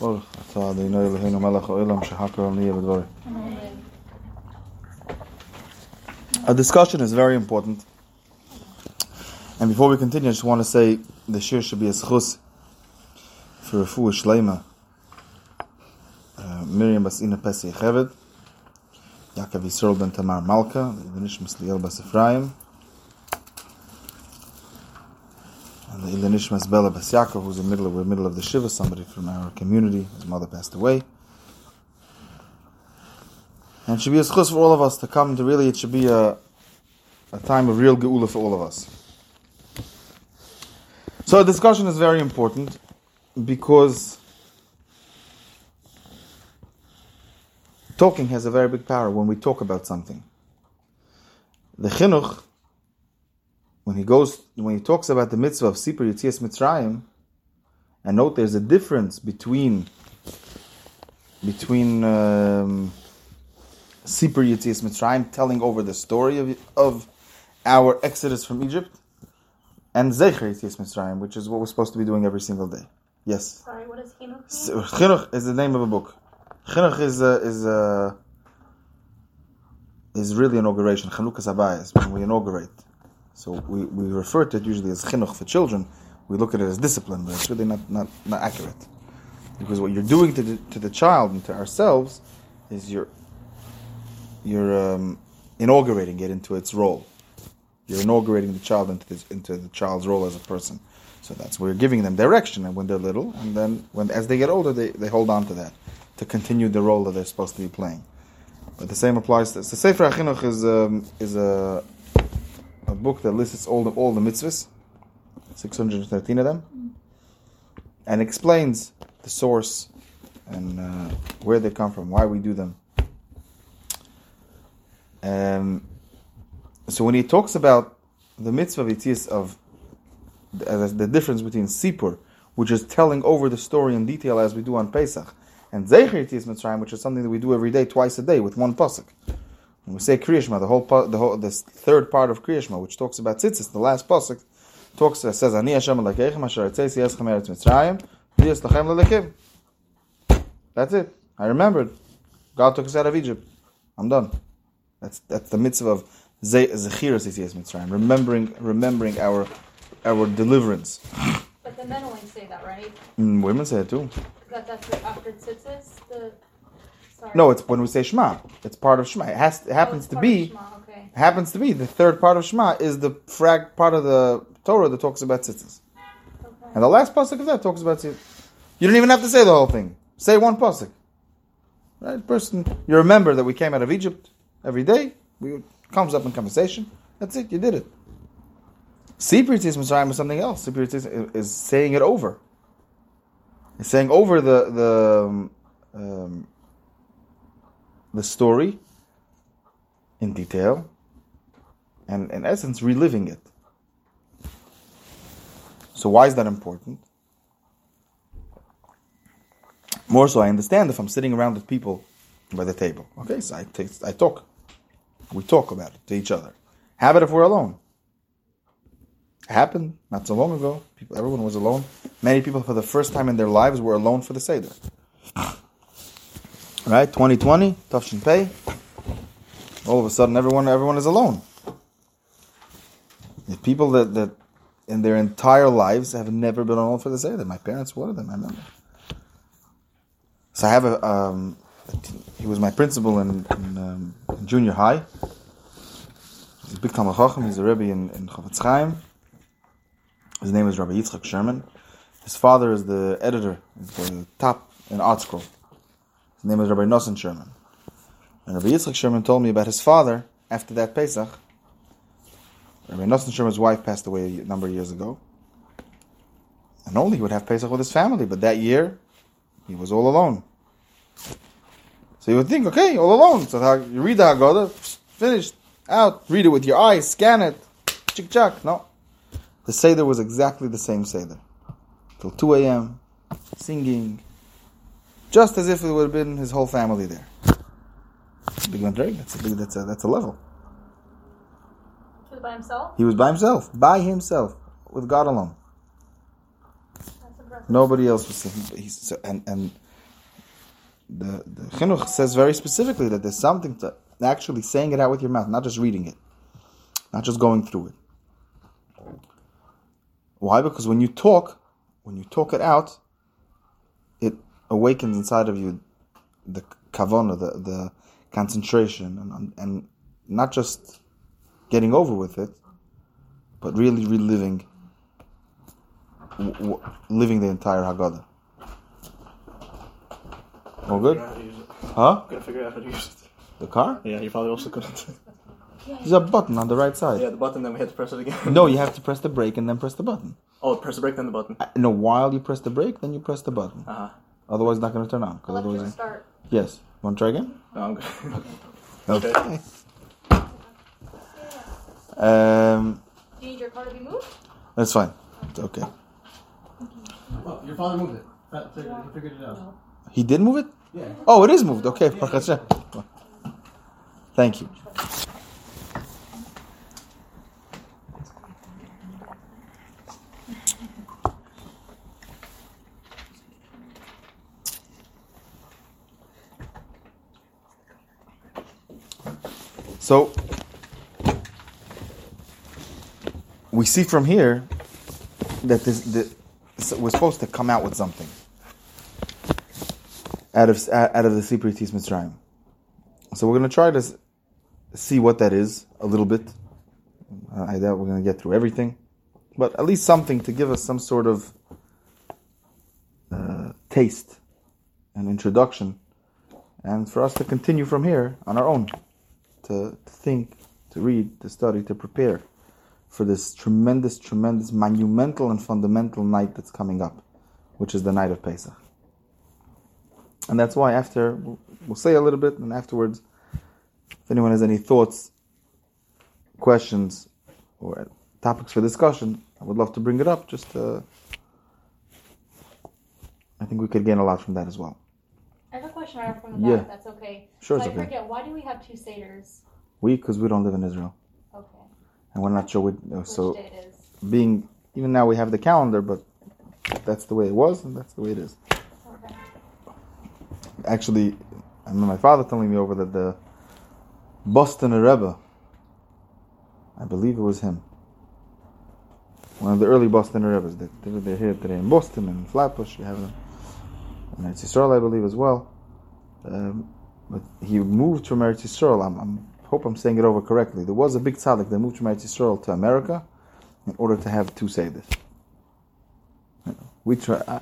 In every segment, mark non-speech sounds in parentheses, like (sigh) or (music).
Baruch Our discussion is very important. And before we continue, I just want to say the shir should be a schus for a Shleima. Uh, Miriam bas Ina Pesi Cheved, Yaakov Yisrael ben Tamar Malka, Vinish Misliel bas Ephraim, the Ilanishmas Bella Bas who's in the middle of, the middle of the Shiva, somebody from our community. His mother passed away. And it should be a schus for all of us to come to really, it should be a, a time of real geula for all of us. So, discussion is very important because talking has a very big power when we talk about something. The chinuch, when he goes, when he talks about the mitzvah of Sipur Yitzias Mitzrayim, and note there's a difference between between um, Sipur Yitzias Mitzrayim, telling over the story of, of our exodus from Egypt, and Zecher Yitzias Mitzrayim, which is what we're supposed to be doing every single day. Yes. Sorry, what is chinuch? Chinuch is the name of a book. Chinuch is a, is a, is really inauguration. Chanukas Habayis, when we inaugurate. So we, we refer to it usually as chinuch for children. We look at it as discipline, but it's really not, not, not accurate. Because what you're doing to the, to the child and to ourselves is you're you're um, inaugurating it into its role. You're inaugurating the child into this, into the child's role as a person. So that's where you're giving them direction when they're little, and then when as they get older, they, they hold on to that to continue the role that they're supposed to be playing. But the same applies to so Sefer Achinuch is um, is a a book that lists all the all the mitzvahs, six hundred and thirteen of them, and explains the source and uh, where they come from, why we do them. Um, so when he talks about the mitzvah of of the, the difference between Sipur, which is telling over the story in detail as we do on Pesach, and Zecher Yitzias Mitzrayim, which is something that we do every day, twice a day, with one pasuk. When we say Kriyashma, the whole, the whole, this third part of Kriyashma, which talks about tzitzis, the last pasuk, talks uh, says Ani Hashem Elokeichem Asher Etzei Yeschem Eretz Mitzrayim V'yis Lachem Lelekim. That's it. I remembered. God took us out of Egypt. I'm done. That's that's the mitzvah of Ze- Zechiras Yitzias Mitzrayim, remembering remembering our our deliverance. But the men only say that, right? Mm, women say it too. That that's after tzitzis. Sorry. No, it's when we say Shema. It's part of Shema. It has it Oh, happens it's to be Okay. happens to be the third part of Shema is the frag part of the Torah that talks about tzitzis. okay. And the last pasuk of that talks about tzitzis. You don't even have to say the whole thing. Say one pasuk. Right, person. You remember that we came out of Egypt every day. We comes up in conversation. That's it. You did it. Sipur Yitzias Mitzrayim is something else. Sipur is- is saying it over. It's saying over the the um, um, the story in detail, and in essence, reliving it. So why is that important? More so, I understand if I'm sitting around with people by the table. Okay, so I, talk. We talk about it to each other. Have it if we're alone. It happened not so long ago. People, everyone was alone. Many people, for the first time in their lives, were alone for the Seder. Right, 2020, Tafshin Pei. All of a sudden, everyone, everyone is alone. The people that, that in their entire lives have never been alone for the Seder. My parents were them, I remember. So I have a, um, he was my principal in, in, um, in junior high. He's a big Talmud Chacham. He's a Rebbe in, in Chofetz Chaim. His name is Rabbi Yitzchak Sherman. His father is the editor, is the top in Art Scroll. His name is Rabbi Nosson Sherman. And Rabbi Yitzchak Sherman told me about his father after that Pesach. Rabbi Nosson Sherman's wife passed away a number of years ago. And only he would have Pesach with his family, but that year he was all alone. So you would think, okay, all alone. So you read the Haggadah, finished, out, read it with your eyes, scan it, chick chack. No. The Seder was exactly the same Seder. Till 2 a.m., singing, just as if it would have been his whole family there. Big madreiga, that's a big, that's a, that's a level. He was by himself. He was by himself, by himself, with God alone. That's. Nobody else was. He, he's, so, and and the, the chinuch says very specifically that there's something to actually saying it out with your mouth, not just reading it, not just going through it. Why? Because when you talk, when you talk it out, awakens inside of you the kavana, the the concentration, and and not just getting over with it, but really reliving, w- w- living the entire Haggadah. All good? How to use. Huh? Gotta figure out how to use it. The car? Yeah, you probably also couldn't. (laughs) There's a button on the right side. yeah, the button, then we had to press it again. No, you have to press the brake and then press the button. Oh, press the brake, then the button. Uh, No, while you press the brake, then you press the button. Uh huh. Otherwise, it's not going to turn on. 'cause Electric otherwise, start. yes. Want to try again? No, I'm good. (laughs) Okay. Um, Do you need your car to be moved? that's fine. It's okay. Well, your father moved it. That figured, he figured it out. He did move it? Yeah. Oh, it is moved. Okay. (laughs) Baruch Hashem. Thank you. So we see from here that this, the, so we're supposed to come out with something out of out of the Sipur Yitzias Mitzrayim. So we're going to try to see what that is a little bit. I doubt we're going to get through everything, but at least something to give us some sort of uh, taste and introduction, and for us to continue from here on our own, to, to think, to read, to study, to prepare for this tremendous, tremendous, monumental, and fundamental night that's coming up, which is the night of Pesach. And that's why after we'll, say a little bit, and afterwards, if anyone has any thoughts, questions, or topics for discussion, I would love to bring it up. Just uh, I think we could gain a lot from that as well. Question right from the Yeah. back, that's okay. Sure, so it's I okay. forget, why do we have two Seder's? We, because we don't live in Israel, Okay. and we're not sure. We, uh, Which so day it is? being even now we have the calendar, but that's the way it was, and that's the way it is. Okay. actually, I remember my father telling me over that the Boston Rebbe, I believe it was him, one of the early Boston Rebbes. They, they're they're here today in Boston and Flatbush. You have them in Eretz Yisrael, I believe, as well. Um, but he moved from Eretz Yisrael. I'm, I'm hope I'm saying it over correctly. There was a big tzaddik that moved from Eretz Yisrael to America in order to have two seders. We try. Uh,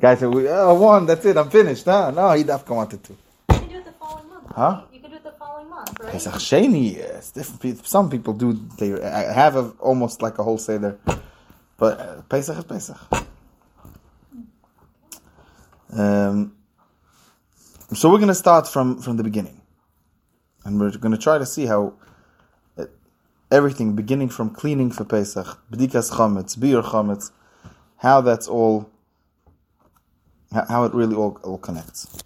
guy said, we, oh, one, that's it, I'm finished. Huh? No, he dafka wanted to. You can do it the following month. Huh? You can do it the following month, right? Pesach Sheni, yes. Different people, some people do, they uh, have a, almost like a whole seder. But uh, Pesach is Pesach. Um, so we're going to start from, from the beginning. And we're going to try to see how uh, everything, beginning from cleaning for Pesach, Bdikas Chametz, Biur Chametz, how that's all, how, how it really all, all connects.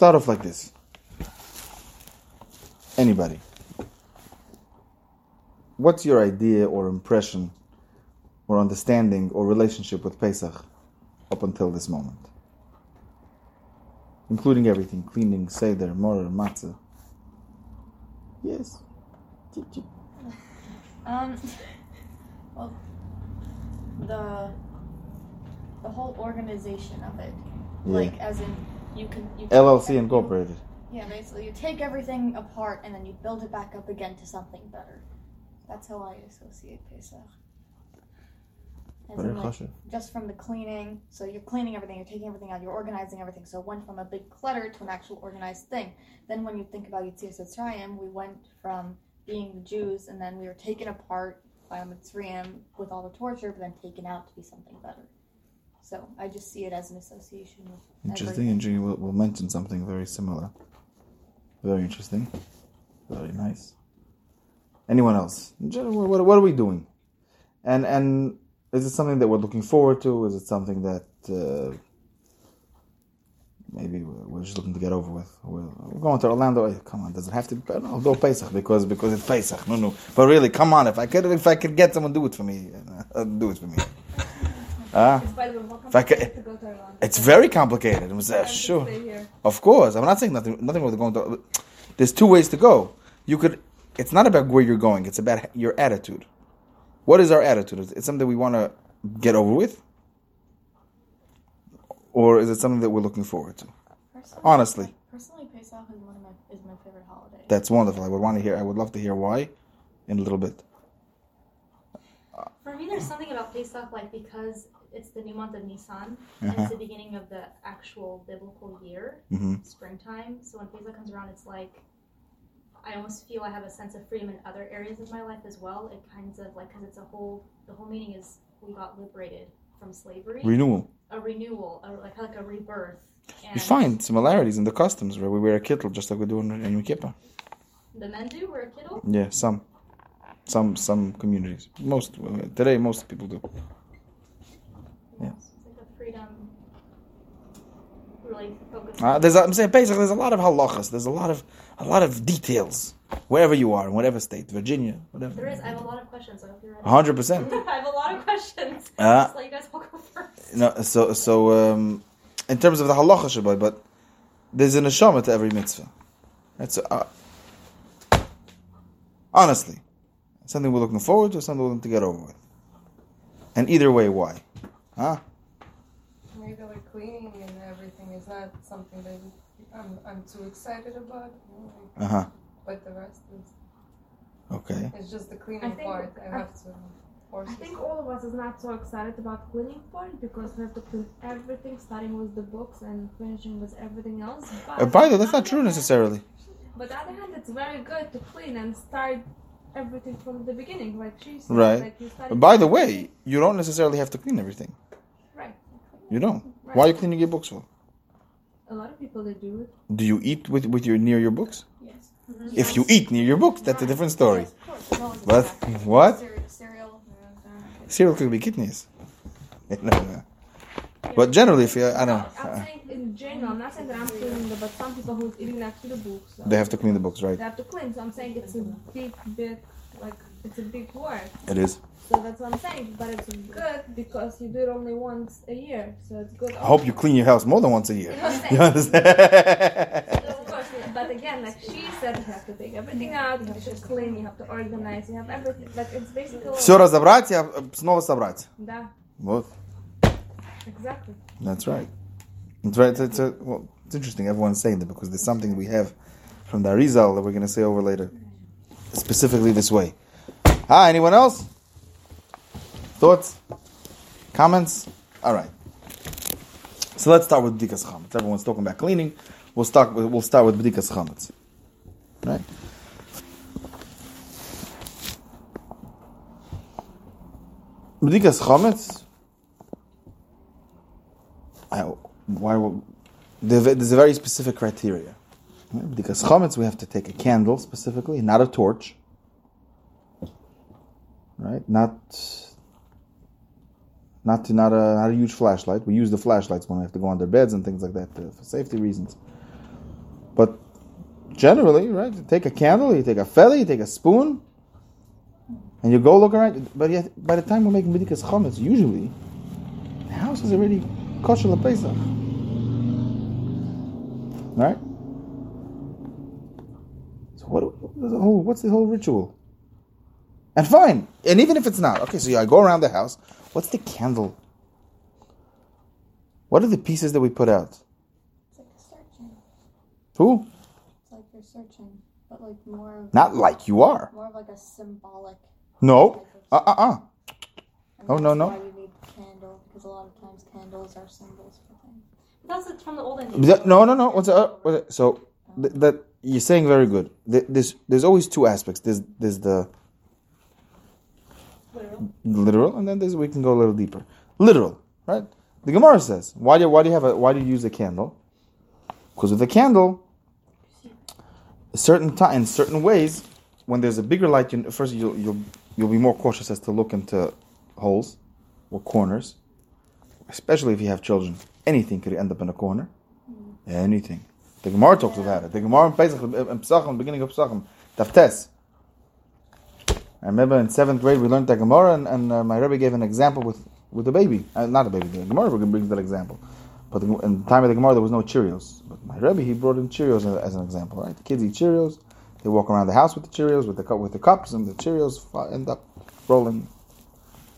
Start off like this. Anybody. What's your idea or impression or understanding or relationship with Pesach up until this moment? Including everything cleaning, Seder, Morer, Matzah. Yes. Um, well, the the whole organization of it, Yeah. like as in you can you LLC Incorporated. Yeah, basically you take everything apart and then you build it back up again to something better. That's how I associate Pesach. In, like, just from the cleaning, so you're cleaning everything, you're taking everything out, you're organizing everything. So it went from a big clutter to an actual organized thing. Then when you think about Yitzias Mitzrayim, we went from being the Jews and then we were taken apart by a Mitzrayim with all the torture, but then taken out to be something better. So I just see it as an association with Interesting. everything. And Jimmy will, will mention something very similar. Very interesting. Very nice. Anyone else? What, what are we doing? And and is it something that we're looking forward to? Is it something that uh, maybe we're just looking to get over with? We're, we're going to Orlando. eh, Come on, does it have to be? No, I'll go Pesach because because it's Pesach. No, no. But really, come on. If I could, if I could get someone do it for me, (laughs) do it for me. Ah, It's by the way more If I ca- complicated to go to Ireland. it's very complicated. It was uh, sure. Of course, I'm not saying nothing. Nothing with going to. There's two ways to go. You could. It's not about where you're going. It's about your attitude. What is our attitude? Is it something we want to get over with, or is it something that we're looking forward to? Personally, Honestly, personally, Pesach is one of my is my favorite holiday. that's wonderful. I would want to hear. I would love to hear why, in a little bit. For me, there's something about Pesach, like because it's the new month of Nisan, and Uh-huh. it's the beginning of the actual biblical year, hmm springtime. So when Pesach comes around, it's like I almost feel I have a sense of freedom in other areas of my life as well. It kinds of like because it's a whole the whole meaning is we got liberated from slavery, Renewal. a renewal, a, like like a rebirth. And You find similarities in the customs where we wear a kittel just like we do in, in Yom Kippur. the men do wear a kittle. Yeah, some, some, some communities. Most uh, today, most people do. Yeah. It's like a freedom. Really. Uh, there's, a- I'm saying basically, there's a lot of halachas. There's a lot of, a lot of details wherever you are, in whatever state, Virginia, whatever. There is. I have a lot of questions. I hope you're hundred percent. (laughs) I have a lot of questions. Uh, Just let you guys all go first. No, so so um, in terms of the halacha shabai, but there's an neshama to every mitzvah. That's uh, honestly something we're looking forward to, something we're looking to get over with. And either way, why? Huh? Maybe like cleaning and everything is not something that I'm, I'm too excited about. you know, Uh huh. But the rest is Okay. it's just the I cleaning think- part. I I- have to force I think all of us is not so excited about cleaning part because we have to clean everything, starting with the books and finishing with everything else. But Uh, by the way, that's not true necessarily. But on the other hand, it's very good to clean and start everything from the beginning, like she said. Right. Like you by the way, you don't necessarily have to clean everything. right. You don't. right. Why are you cleaning your books for? A lot of people they do it. Do you eat with, with your near your books? Yes. If you eat near your books, that's a different story. Yes, of course. No one's What? Cereal. cereal uh, Cereal could be kidneys. (laughs) but generally, if you, I don't No, know, I'm uh, saying in general, not saying that I'm cleaning them, but some people who's eating next to the books. so they have to clean the books, right? They have to clean. So I'm saying it's a big, big, like it's a big work. It is. So that's what I'm saying. But it's good because you do it only once a year. So it's good. I hope you clean your house more than once a year. You know what I'm You saying? (laughs) understand? Of course, but again, like she said, you have to take everything out, you have to clean, you have to organize, you have everything. Like it's basically. Все разобрать, я снова собрать. Да, Вот. exactly. That's right. It's right. It's, a, well, it's interesting. Everyone's saying that because there's something we have from the Arizal that we're going to say over later, specifically this way. Ah, anyone else? Thoughts? Comments? All right. So let's start with bdikas chametz. Everyone's talking about cleaning. We'll start. With, we'll start with bdikas chametz. Right. Bdikas chametz. I, why? There's a very specific criteria. Because chametz, we have to take a candle specifically, not a torch. Right? Not. Not not a not a huge flashlight. We use the flashlights when we have to go under beds and things like that uh, for safety reasons. But generally, right? You take a candle, you take a feather, you take a spoon, and you go look around. But yet, by the time we're making bedikas chametz, usually the house is already kosher lePesach. Right? So what? What's the whole, what's the whole ritual? And fine, and even if it's not, okay. So I go around the house. What's the candle? What are the pieces that we put out? It's like searching. Who? It's like you're searching, but like more of Not like you are. more of like a symbolic. No. Uh uh uh. Oh, no, no. Why you need candle because a lot of times candles are symbols for things. That's it from the olden Is that- No, no, no. What's what's so oh. th- that you're saying very good. Th- There's there's always two aspects. There's there's the literal, and then there's we can go a little deeper. Literal, right? The Gemara says, why do you, why do you have a why do you use a candle? Because with a candle, a certain time in certain ways, when there's a bigger light, you, first you'll you'll you'll be more cautious as to look into holes or corners, especially if you have children. Anything could end up in a corner. Anything. The Gemara talks about it. The Gemara in Pesach, in Pesachim, beginning of Pesachim, Taftes. I remember in seventh grade we learned the Gemara, and, and uh, my Rebbe gave an example with, with a baby. Uh, not a baby, the Gemara brings that example. But in the time of the Gemara, there was no Cheerios. But my Rebbe, he brought in Cheerios as, as an example, right? The kids eat Cheerios. They walk around the house with the Cheerios, with the with the cups, and the Cheerios end up rolling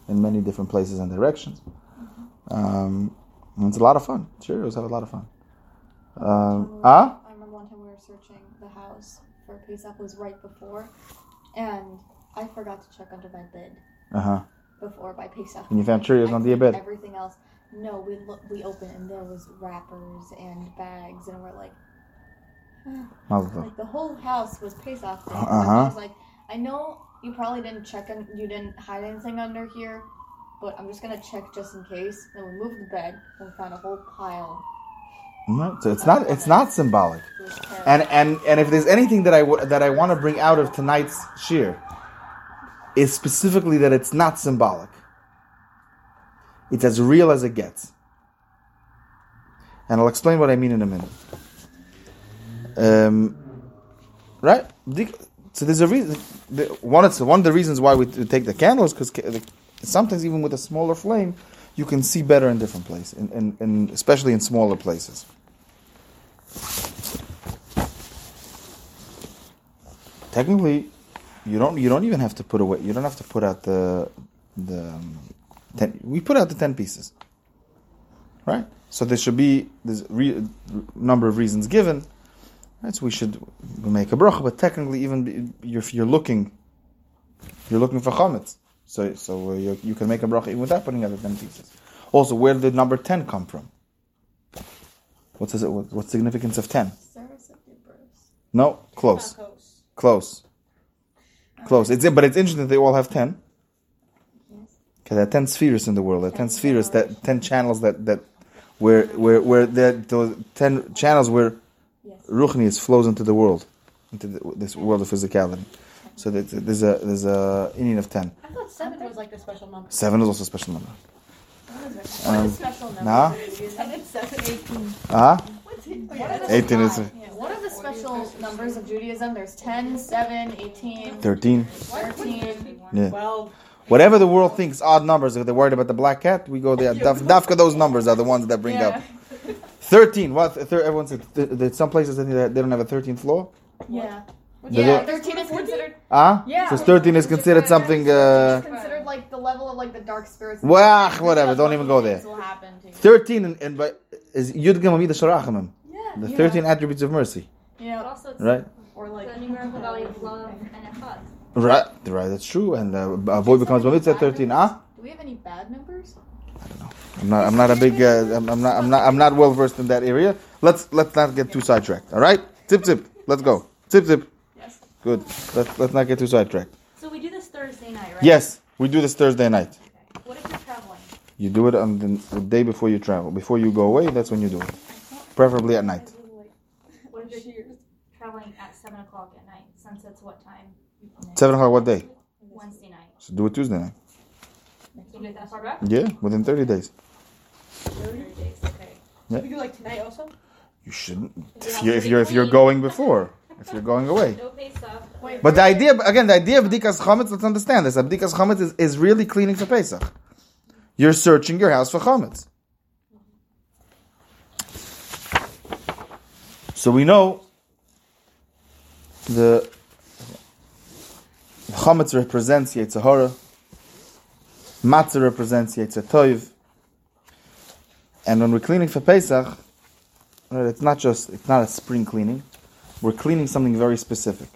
in many different places and directions. Um, it's a lot of fun. Cheerios have a lot of fun. Um, ah, I remember one time we were searching the house for Pesach was right before, and I forgot to check under my bed uh huh. before by Pesach. And you found Cheerios I under your bed. Everything else. No, we look, we opened and there was wrappers and bags, and we're like, Mazel like the whole house was Pesach. thing. Uh-huh. I was like, I know you probably didn't check and you didn't hide anything under here, but I'm just gonna check just in case. Then we moved the bed and we found a whole pile. No, so it's not it's not symbolic. It was terrible. And and and if there's anything that I w- that I want to bring out of tonight's shir, is specifically that it's not symbolic. It's as real as it gets. And I'll explain what I mean in a minute. Um, right? So there's a reason. One, it's one of the reasons why we take the candles because sometimes even with a smaller flame, you can see better in different places, in, in, in, especially in smaller places. Technically, you don't you don't even have to put away. You don't have to put out the the um, ten. We put out the ten pieces, right? So there should be this re, number of reasons given. Right, so we should make a bracha, but technically, even if you're looking, you're looking for chametz. So, so uh, you, you can make a bracha even without putting out the ten pieces. Also, where did number ten come from? What's this, what, what's significance of ten? No, close, close, close. It's but it's interesting that they all have ten. Okay, there are ten spheres in the world. There are ten spheres that ten channels that that where where where there those ten channels where ruchnius flows into the world, into the, this world of physicality. So that there's a there's a inyan of ten. I thought seven was like the special number. Seven is also a special number. What Um, special number? nah. Seven, seven, eighteen. Ah, What's it? What are the- eighteen is What are the special numbers of Judaism? There's 10, 7, 18, thirteen. 13. Yeah. Well, Whatever the world thinks odd numbers, if they're worried about the black cat, we go there. (laughs) Daf, dafka those numbers are the ones that bring up. 13. What? Thir- everyone said th- there's some places that they don't have a 13th floor. Yeah. Does Yeah, it- 13 is considered Ah? Yeah. So 13 is considered something. Uh, considered like the level of like the dark spirits. well, whatever. Don't even go there. Will to you. 13 and, and by, is Yud Gimel Sharachamim. Yeah. The 13 attributes of mercy. But Yeah. also, it's Right? Or like the numerical value of love and echad. Right. Right. That's true. And uh, a boy becomes Bar Mitzvah at 13. Ah? Do we have any bad numbers? I'm not. Know. I'm not a big. Uh, I'm, I'm not. I'm not. I'm not well versed in that area. Let's let's not get too sidetracked. All right. Zip zip. Let's go. Zip zip. Yes. Good. Let's let's not get too sidetracked. So we do this Thursday night, right? Yes, we do this Thursday night. What if you're traveling? You do it on the, the day before you travel. Before you go away, that's when you do it. Preferably at night. What if you're traveling at 7 o'clock at night? Sunsets what time? Seven o'clock. What day? Wednesday night. So do it Tuesday night. You do it that far back? Yeah, within thirty days. 30 days, okay. we do like tonight also. You shouldn't. If you're if you're if you're going before, if you're going away. But the idea, again, the idea of bdikas chametz. Let's understand this. Bdikas chametz is, is really cleaning for Pesach. You're searching your house for chametz. So we know the chametz represents Yetzer Hara, matzah represents Yetzirah and when we're cleaning for Pesach, it's not just it's not a spring cleaning. We're cleaning something very specific.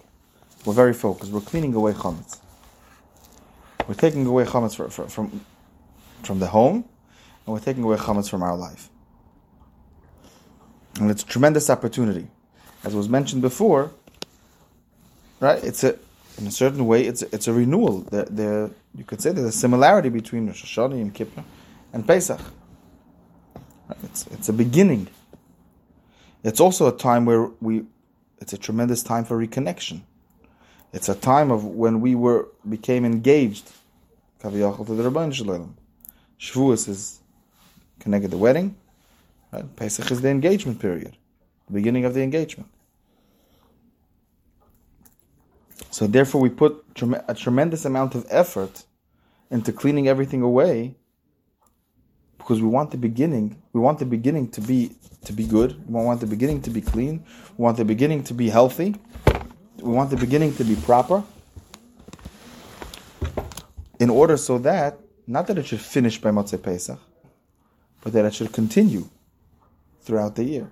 We're very focused. We're cleaning away chametz. We're taking away chametz for, for, from from the home, and we're taking away chametz from our life. And it's a tremendous opportunity, as was mentioned before. Right? It's a in a certain way, it's a, it's a renewal. The, the you could say there's a similarity between Rosh Hashanah and Kippur and Pesach. It's it's a beginning. It's also a time where we. It's a tremendous time for reconnection. It's a time of when we were became engaged kaviyachol to the Ribono Shel Olam. Shavuos is connected to the wedding. Right? Pesach is the engagement period, the beginning of the engagement. So therefore, we put a tremendous amount of effort into cleaning everything away because we want the beginning. We want the beginning to be to be good. We want the beginning to be clean. We want the beginning to be healthy. We want the beginning to be proper. In order so that not that it should finish by Motzei Pesach, but that it should continue throughout the year.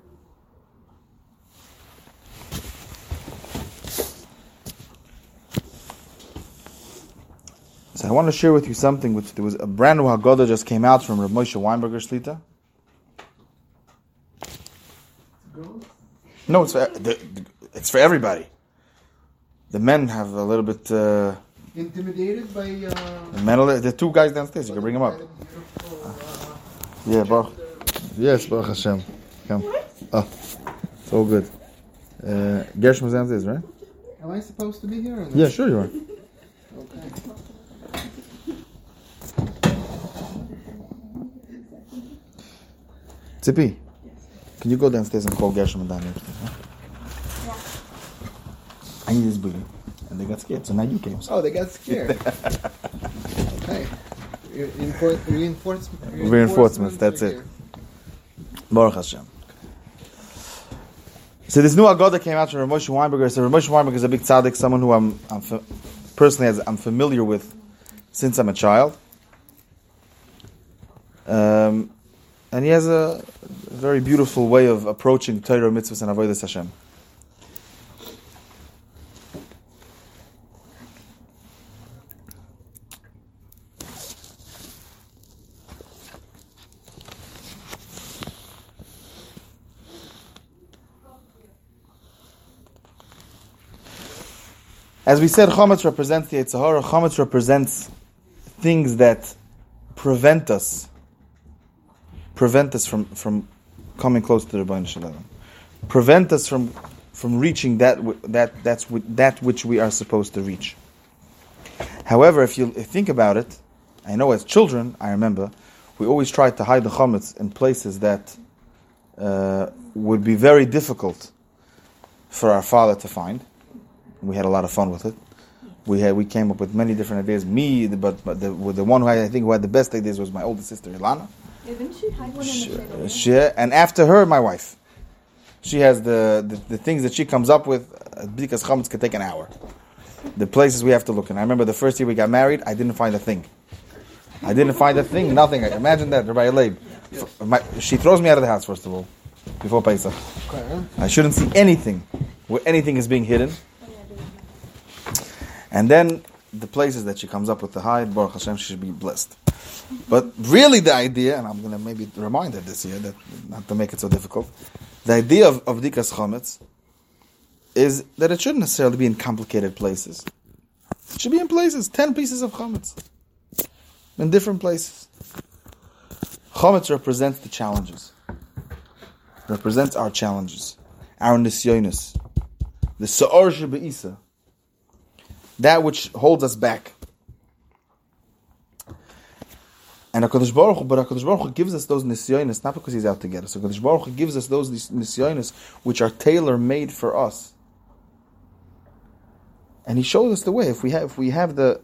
I want to share with you something which there was a brand new Haggadah just came out from Rav Moshe Weinberger Shlita. No, it's for, the, the- it's for everybody. The men have a little bit. Uh, Intimidated by. Uh, the men, the two guys downstairs. You can bring them up. Yeah, Baruch. Yes, Baruch Hashem. Come. Oh, it's all good. Uh, Gershom is downstairs, right? am I supposed to be here? Or not? Yeah, sure you are. Okay. Tzipi, can you go downstairs and call Gershom and Daniel? Yeah. I need this booty. And they got scared, so now you came. Oh, they got scared. (laughs) okay. Re- Reinfor- reinforce- Reinforcements, that's it. Baruch Hashem. So this new Haggadah came out from Rav Moshe Weinberger. So Moshe Weinberger is a big tzaddik, someone who I'm, I'm fa- personally as I'm familiar with since I'm a child. Um, and he has a very beautiful way of approaching Torah, mitzvahs, and avodas Hashem. As we said, Chometz represents the Yitzhahara. Chometz represents things that prevent us, prevent us from, from coming close to the Ribono Shel Olam, prevent us from from reaching that that that's that which we are supposed to reach. However, if you think about it, I know as children, I remember we always tried to hide the chometz in places that uh, would be very difficult for our father to find. We had a lot of fun with it. We had we came up with many different ideas. Me, but, but the, the one who I, I think who had the best ideas was my older sister Ilana. Didn't she hide one in the She, she- and after her, my wife. She has the, the, the things that she comes up with uh, because chametz can take an hour. The places we have to look in. I remember the first year we got married, I didn't find a thing. I didn't find a thing, nothing. Imagine that, Rabbi Leib. F- my- She throws me out of the house, first of all, before Pesach. Okay. I shouldn't see anything where anything is being hidden. And then the places that she comes up with to hide, Baruch Hashem, she should be blessed. But really, the idea, and I'm going to maybe remind her this year, that not to make it so difficult, the idea of, of Dikas Chometz is that it shouldn't necessarily be in complicated places. It should be in places, 10 pieces of Chometz, in different places. Chometz represents the challenges, represents our challenges, our nisyonis, the Sa'or Shebe'isa, that which holds us back. And HaKadosh Baruch Hu, but HaKadosh Baruch Hu gives us those nisyonis, not because He's out to get us. HaKadosh Baruch Hu gives us those nis- nisyonis which are tailor-made for us. And He shows us the way. If we have, if we have the,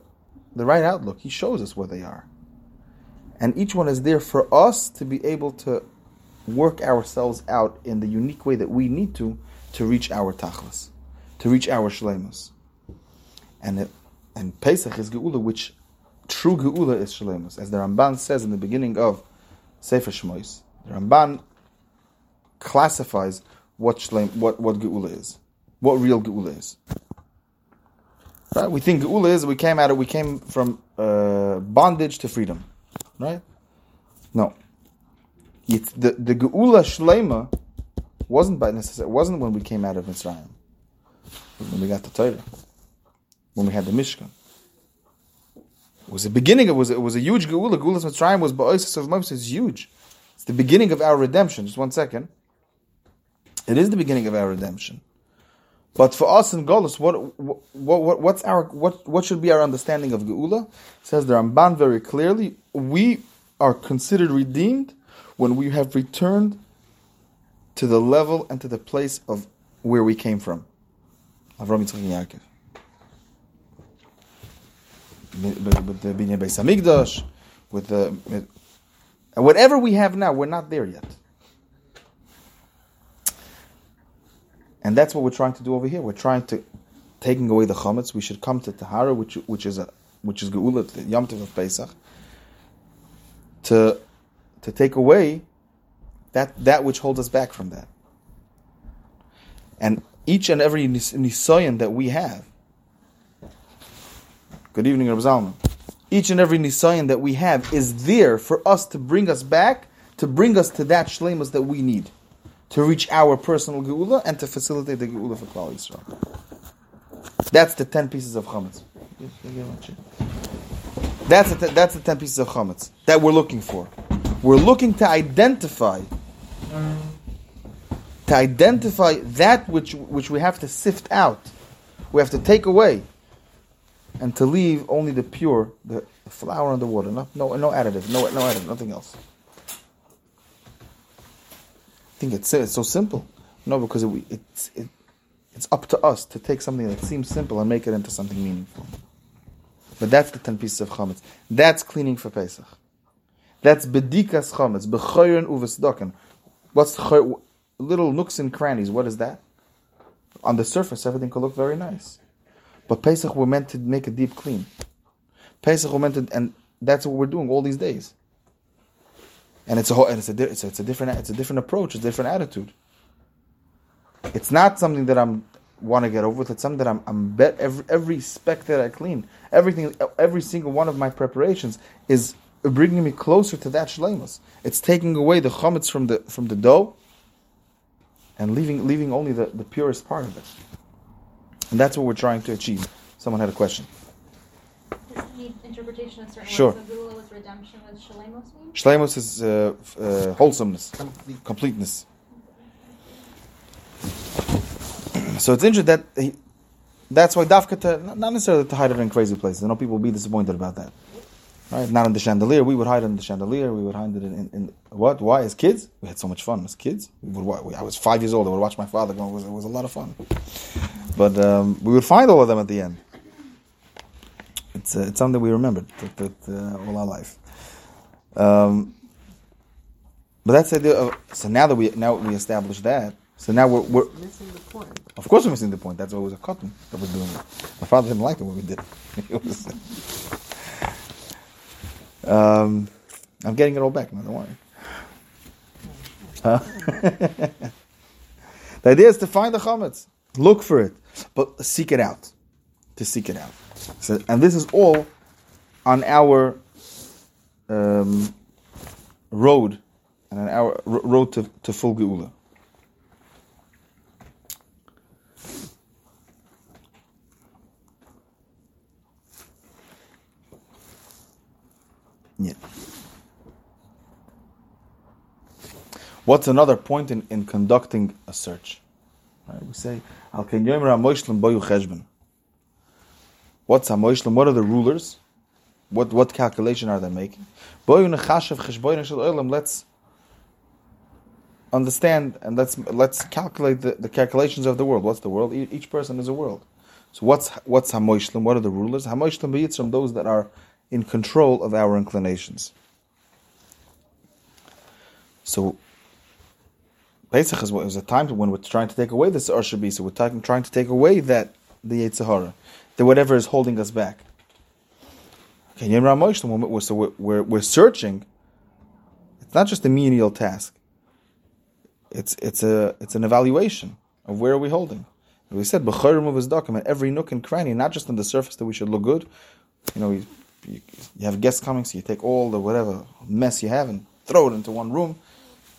the right outlook, He shows us where they are. And each one is there for us to be able to work ourselves out in the unique way that we need to to reach our tachlis, to reach our shlemus. And and Pesach is geula, which true geula is shlemus, as the Ramban says in the beginning of Sefer Shmois. The Ramban classifies what shlem, what what geula is, what real geula is. Right? We think geula is we came out of we came from uh, bondage to freedom, right? No. It's the the geula shlema wasn't by necessary. wasn't when we came out of Mitzrayim. It when we got the Torah, when we had the Mishkan. Was the beginning. It was it was a huge geula. Geulas Mitzrayim was ba'osis of Moses. It's huge. It's the beginning of our redemption. Just one second. It is the beginning of our redemption. But for us in Golus, what, what, what, what's our, what, what should be our understanding of Geula? Says the Ramban very clearly, we are considered redeemed when we have returned to the level and to the place of where we came from. Avram Yitzchak Yaakov. With the Binyan Beis Hamikdash, with the whatever we have now, we're not there yet. And that's what we're trying to do over here. We're trying to taking away the chametz. We should come to Tahara, which which is a which is Geula, the Yom Tov of Pesach, to to take away that that which holds us back from that. And each and every nis- nisayon that we have. Good evening, Rabbi Zalman. Each and every nisayon that we have is there for us to bring us back, to bring us to that shlemus that we need, to reach our personal geula and to facilitate the geula for Klal Yisrael. That's the ten pieces of chametz. That's the, that's the ten pieces of chametz that we're looking for. We're looking to identify to identify that which which we have to sift out, we have to take away, and to leave only the pure, the, flour and the water. No, no, no additive, no, no additive, nothing else. I think it's it's so simple. No, because it, it's it, it's up to us to take something that seems simple and make it into something meaningful. But that's the ten pieces of chametz. That's cleaning for Pesach. That's bedikas chametz, bechoyen uvesdoken. What's little nooks and crannies? What is that? On the surface, everything could look very nice, but Pesach we're meant to make a deep clean. Pesach we're meant to, and that's what we're doing all these days. And it's a whole, and it's a, it's a, it's a different, it's a different approach, it's a different attitude. It's not something that I'm want to get over with. It's something that I'm, I'm bet every every speck that I clean, everything, every single one of my preparations is bringing me closer to that shleimus. It's taking away the chametz from the from the dough, and leaving leaving only the, the purest part of it. And that's what we're trying to achieve. Someone had a question. Does it need interpretation a certain Sure. way? So was redemption, was Shalemos mean? Shleimus is uh, uh, wholesomeness, completeness. So it's interesting that he, that's why Dafka, to, not not necessarily to hide it in crazy places. I know people will be disappointed about that. Right? Not in the chandelier. We would hide in the chandelier. We would hide it in, in, in what? Why? As kids, we had so much fun. As kids, we would. wa- I was five years old. I would watch my father go. It was, it was a lot of fun. But um, we would find all of them at the end. It's uh, it's something we remembered that, that, uh, all our life. Um, but that's the idea of. So now that we now we established that, so now we're, we're Missing the point. of course we're missing the point. That's why it was a cotton that was doing it. My father didn't like it when we did. it. (laughs) was, um, I'm getting it all back. Don't worry. (laughs) The idea is to find the chametz, look for it, but seek it out. To seek it out. So, and this is all on our um, road and on our road to, to full geula. What's another point in, in conducting a search? Right, we say, Al boyu. What's hamoishlim? What are the rulers? What what calculation are they making? Boyu nechashav. Let's understand and let's let's calculate the, the calculations of the world. What's the world? Each person is a world. So what's what's hamoishlim? What are the rulers? Hamoishlim beyitzrim, those that are in control of our inclinations. So Pesach is, is a time when we're trying to take away this Arshabi, so we're trying to take away that the Yetzer Hara, that whatever is holding us back. Okay, Yom we're- so we're, we're, we're searching. It's not just a menial task. It's it's a it's an evaluation of where are we holding. And we said b'chayrim of his document, every nook and cranny, not just on the surface that we should look good. You know, you, you have guests coming, so you take all the whatever mess you have and throw it into one room.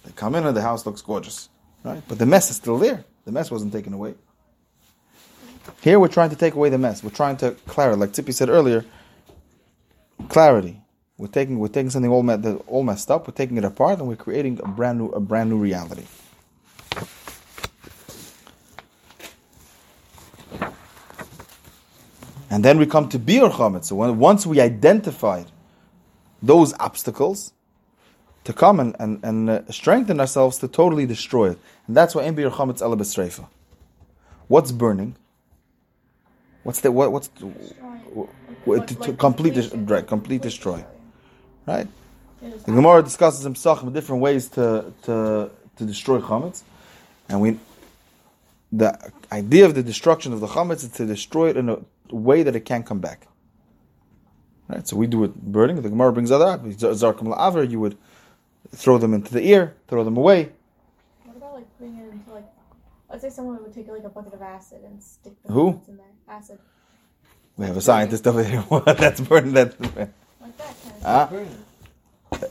They come in and the house looks gorgeous, right? But the mess is still there. The mess wasn't taken away. Here we're trying to take away the mess. We're trying to clarify, like Tippy said earlier, clarity. We're taking we're taking something all, all messed up. We're taking it apart and we're creating a brand new a brand new reality. And then we come to Biur Chametz. So when, once we identified those obstacles, to come and, and, and uh, strengthen ourselves to totally destroy it. And that's why in Biur Chametz Ela B'Sreifa. What's burning? What's the what? What's the, to, to complete dis- right, complete destroy, right? The Gemara discusses in Pesachim different ways to to to destroy chametz, and we the idea of the destruction of the chametz is to destroy it in a way that it can't come back. Right, so we do it burning. The Gemara brings other up. Zarkum la'aver, you would throw them into the ear, throw them away. What about like putting it into like, let's say someone would take like a bucket of acid and stick the Who? in there. Acid, We have a scientist over here. (laughs) That's burning. That like that kind of. ah,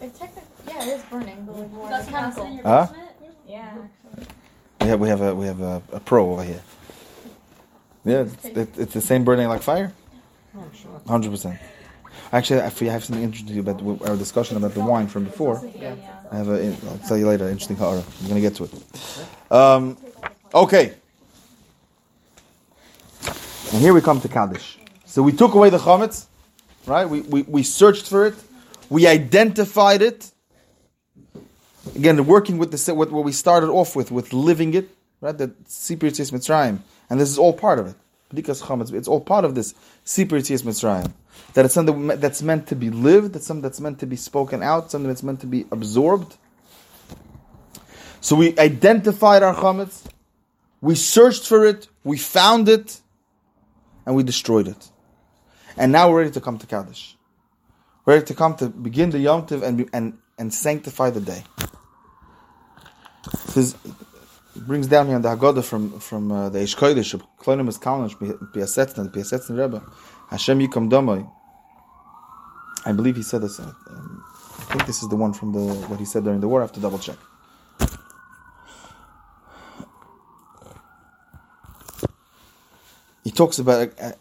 It technically, yeah, it is burning, but like more That's of an a in chemical. your Huh? basement? Yeah, we have we have a we have a, a pro over here. Yeah, it's, it, it's the same burning like fire. Oh. Hundred percent. Actually, I have something interesting to you about our discussion about the wine from before. Yeah. I have a. I'll tell you later. Interesting horror. I'm gonna get to it. Um, okay. And here we come to Kaddish. So we took away the chametz, right? We, we we searched for it, we identified it. Again, working with the with what we started off with, with living it, right? The Sipur Yitzias Mitzrayim, and this is all part of it. It's all part of this Sipur Yitzias Mitzrayim. That it's something that's meant to be lived, that's something that's meant to be spoken out, something that's meant to be absorbed. So we identified our chametz, we searched for it, we found it, and we destroyed it. And now we're ready to come to Kaddish. We're ready to come to begin the Yom Tov and, and, and sanctify the day. This brings down here in the Haggadah from, from uh, the Eish Kodesh, Kalonymus Kalmish, Piasetzna, the Piasetzna Rebbe, Hashem Yikom Domoi. I believe he said this. uh, Um, I think this is the one from the what he said during the war. I have to double check. He talks about uh,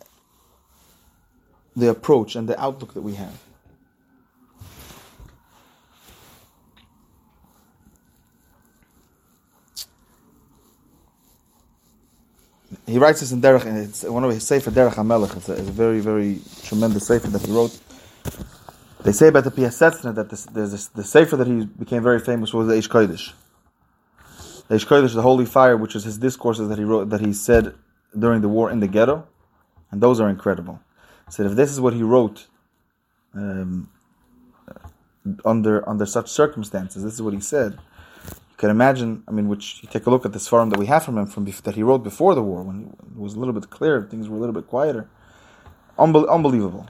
the approach and the outlook that we have. He writes this in Derech, and it's one of his Sefer Derech HaMelech. It's a, it's a very, very tremendous Sefer that he wrote. They say about the Piasetzna that this, there's this, the Sefer that he became very famous was the Eish Kodesh. The Eish Kodesh, the Holy Fire, which is his discourses that he wrote, that he said during the war in the ghetto, and those are incredible. He said if this is what he wrote um, under under such circumstances, this is what he said. Can imagine. I mean, which you take a look at this forum that we have from him from that he wrote before the war, when it was a little bit clearer, things were a little bit quieter. Unbel- unbelievable.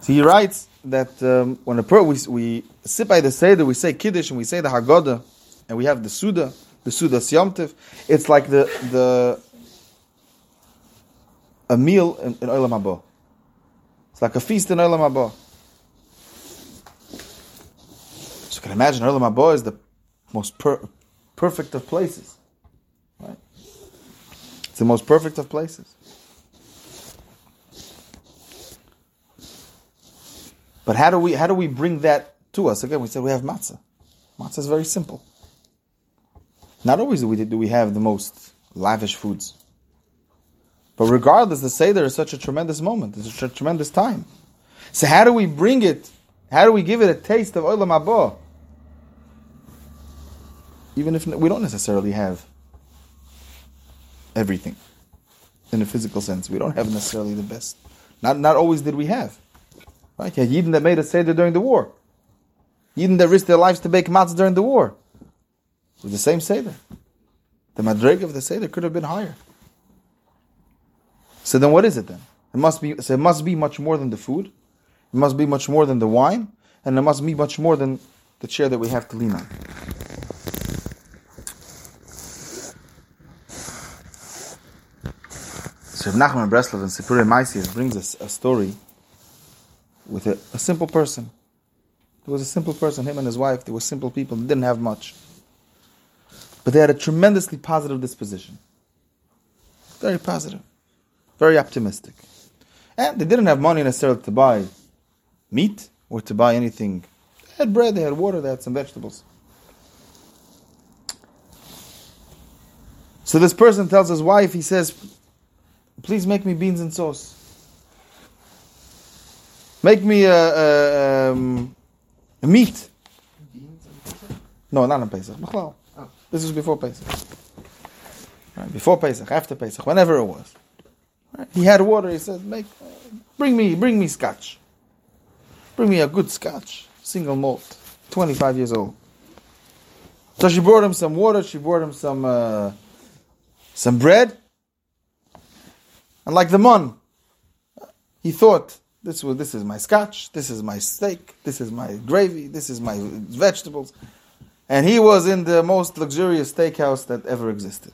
So he writes that um, when a per- we, we sit by the Seder, we say Kiddush and we say the Haggadah, and we have the Suda, the Suda Yomtiv. It's like the the a meal in, in Olam Haba. It's like a feast in Olam Haba. So you can imagine Olam Haba is the most per- perfect of places. Right? It's the most perfect of places. But how do we how do we bring that to us? Again, we said we have matzah. Matzah is very simple. Not always do we do we have the most lavish foods. But regardless, the Seder is such a tremendous moment. It's such a tremendous time. So how do we bring it? How do we give it a taste of Olam Haba? Even if we don't necessarily have everything in a physical sense. We don't have necessarily the best. Not, not always did we have. Right? Had Yidden that made a Seder during the war. Yidden that risked their lives to bake matzah during the war. It was the same Seder. The madreiga of the Seder could have been higher. So then what is it then? It must be so it must be much more than the food. It must be much more than the wine, and it must be much more than the chair that we have to lean on. Rav Nachman Breslov in Sipurei Maisias brings us a story with a, a simple person. There was a simple person, him and his wife, they were simple people, they didn't have much. But they had a tremendously positive disposition. Very positive. Very optimistic. And they didn't have money necessarily to buy meat or to buy anything. They had bread, they had water, they had some vegetables. So this person tells his wife, he says, Please make me beans and sauce. Make me a, a, um, meat. No, not on Pesach. Oh. This was before Pesach. Right, before Pesach, after Pesach, whenever it was. Right, He had water. He said, "Make, uh, bring me, bring me scotch. Bring me a good scotch, single malt, twenty-five years old." So she brought him some water. She brought him some uh, some bread. And like the mon, he thought this was this is my scotch, this is my steak, this is my gravy, this is my vegetables, and he was in the most luxurious steakhouse that ever existed.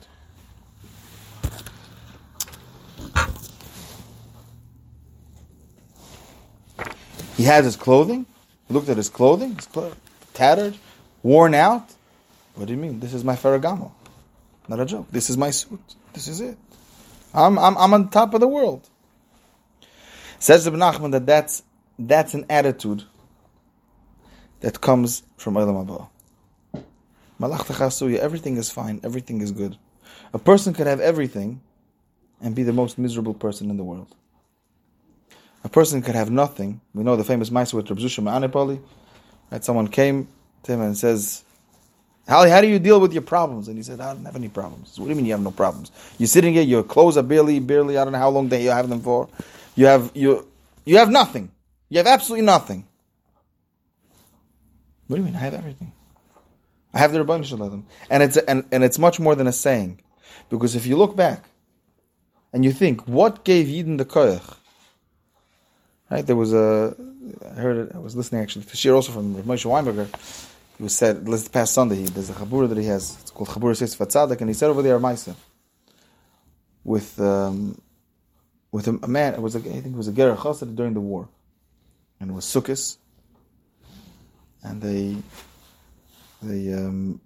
He had his clothing. He looked at his clothing, his tattered, worn out. What do you mean? This is my Ferragamo. Not a joke. This is my suit. This is it. I'm, I'm, I'm on top of the world. Says Ibn Nachman that that's, that's an attitude that comes from Olam Haba. Malach Tachasuya, everything is fine, everything is good. A person could have everything and be the most miserable person in the world. A person could have nothing. We know the famous Maisa with Rabbi Zusha Ma'anipoli. Right? Someone came to him and says, how, how do you deal with your problems? And he said, I don't have any problems. Said, what do you mean you have no problems? You're sitting here, your clothes are barely, barely, I don't know how long you have them for. You have you you have nothing. You have absolutely nothing. What do you mean? I have everything. I have the Rabban. And it's and, and it's much more than a saying. Because if you look back and you think, what gave Yidden the koyach? Right? There was a I heard it, I was listening actually to share also from Rav Moshe Weinberger. He said this past Sunday. He, there's a chabura that he has. It's called Chabura Seis Fatzadik, and he said over there Maisa with um, with a, a man. It was a, I think it was a Ger Chassid during the war, and it was Sukkot, and they they um,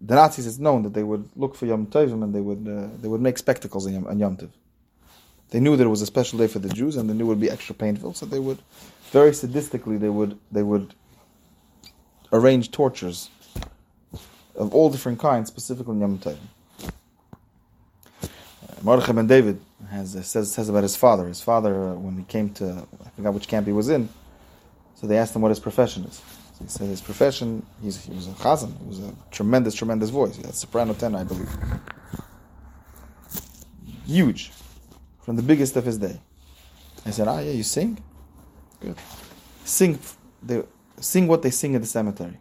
the Nazis. It's known that they would look for Yom Tovim and they would uh, they would make spectacles on Yom, on Yom Tov. They knew that it was a special day for the Jews, and they knew it would be extra painful, so they would very sadistically they would they would arrange tortures of all different kinds, specifically in Yom Tov. Uh, Mordechai ben David has, uh, says, says about his father. His father, uh, when he came to, I forgot which camp he was in, so they asked him what his profession is. So he said his profession, he was a chazan, he was a tremendous, tremendous voice. He had soprano tenor, I believe. Huge, from the biggest of his day. I said, ah, yeah, you sing? Good. Sing, they, sing what they sing at the cemetery.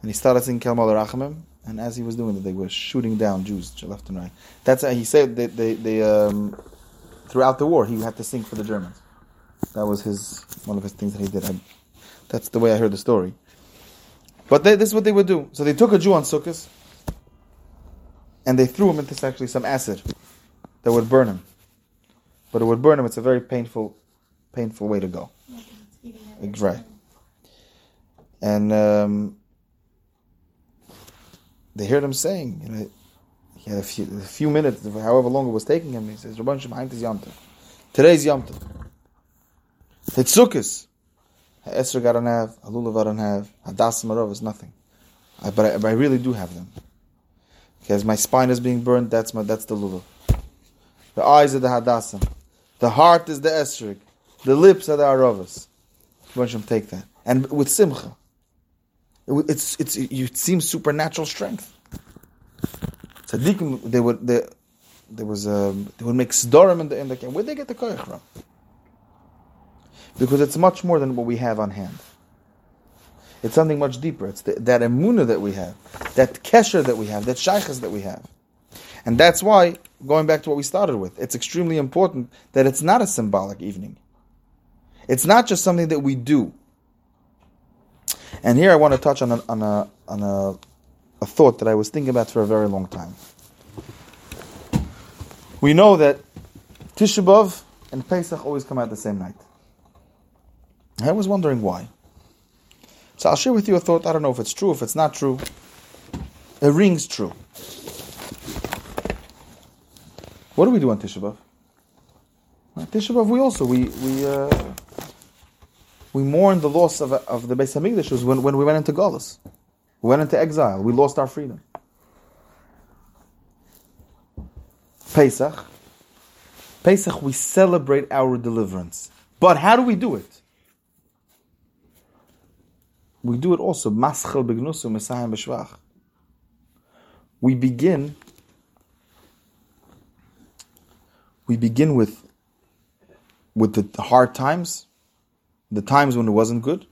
And he started singing Kel Malei Rachamim, and as he was doing it, they were shooting down Jews left and right. That's how he said that they, they um, throughout the war he had to sing for the Germans. That was his one of his things that he did. I, that's the way I heard the story. But they, this is what they would do. So they took a Jew on Sukkot, and they threw him into actually some acid that would burn him. But it would burn him. It's a very painful, painful way to go. Right. And um, they heard him saying, you know, he had a few, a few minutes, however long it was taking him. He says, "Rabban Shemaim is Yom Tov. Today's Yom Tov. Sukkot. Esrog I don't have, Halulav I don't have, Hadassah Marov is nothing. I, but, I, but I really do have them. Because my spine is being burned, that's my that's the lulav. The eyes are the Hadassah. The heart is the Esrog. The lips are the Aravas. Hashem take that. And with Simcha. It, it's, it's, it seems supernatural strength. Tzaddikim, they would, they, there was a, they would make Sdorim in the, in the camp. Where'd they get the koyach from? Because it's much more than what we have on hand. It's something much deeper. It's the, that emuna that we have, that kesher that we have, that shaykhs that we have. And that's why, going back to what we started with, it's extremely important that it's not a symbolic evening. It's not just something that we do. And here I want to touch on a, on a, on a, a thought that I was thinking about for a very long time. We know that Tisha B'Av and Pesach always come out the same night. I was wondering why. So I'll share with you a thought. I don't know if it's true, if it's not true. It rings true. What do we do on Tisha B'Av? B'Av, we also we we uh, we mourn the loss of of the Beis Hamikdash was when, when we went into Galus. We went into exile. We lost our freedom. Pesach. Pesach, we celebrate our deliverance. But how do we do it? We do it also. Maschel begnusu mesayim b'shvach. We begin. We begin with with the hard times, the times when it wasn't good,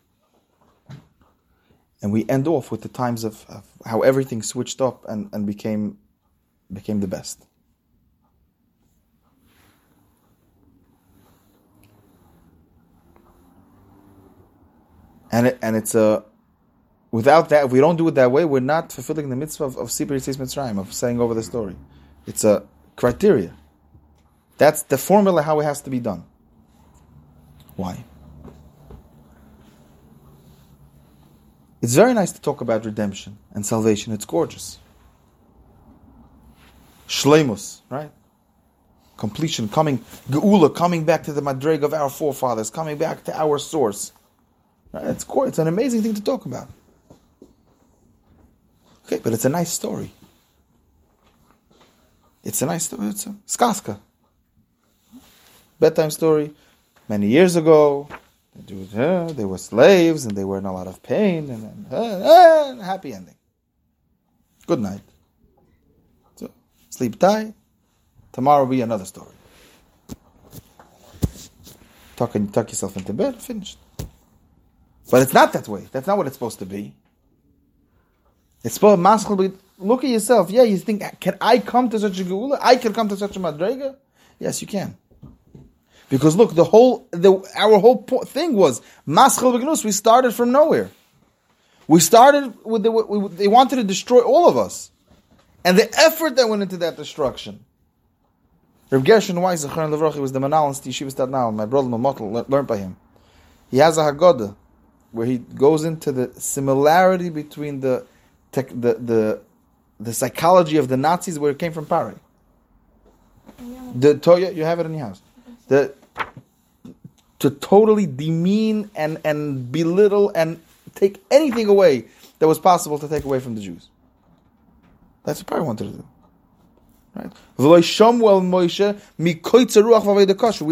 and we end off with the times of, of how everything switched up and, and became became the best. And it, and it's a without that if we don't do it that way we're not fulfilling the mitzvah of, of Sipur Yitzias Mitzrayim of saying over the story. It's a criteria. That's the formula how it has to be done. Why? It's very nice to talk about redemption and salvation. It's gorgeous. Shlemus, right? Completion, coming, Geula, coming back to the Madreiga of our forefathers, coming back to our source. Right? It's, it's an amazing thing to talk about. Okay, but it's a nice story. It's a nice story. It's a skaska. Bedtime story. Many years ago, they, were slaves and they were in a lot of pain and, uh, happy ending. Good night. So, sleep tight. Tomorrow will be another story. Tuck, tuck yourself into bed, finished. But it's not that way. That's not what it's supposed to be. It's supposed to. Look at yourself. Yeah, you think, can I come to such a geula? I can come to such a madreiga? Yes, you can. Because look, the whole, the, our whole po- thing was maschel begnus. We started from nowhere. We started with the, we, they wanted to destroy all of us, and the effort that went into that destruction. Reb Gershon Weiss, Zechron Levroch, he was the Manal in Yeshiva Stadnal. My brother Mamotel learned by him. He has a Haggadah where he goes into the similarity between the tech, the the the psychology of the Nazis where it came from Paris. The Toya, you have it in your house. The to totally demean and and belittle and take anything away that was possible to take away from the Jews. That's what Paris wanted to do. Right? We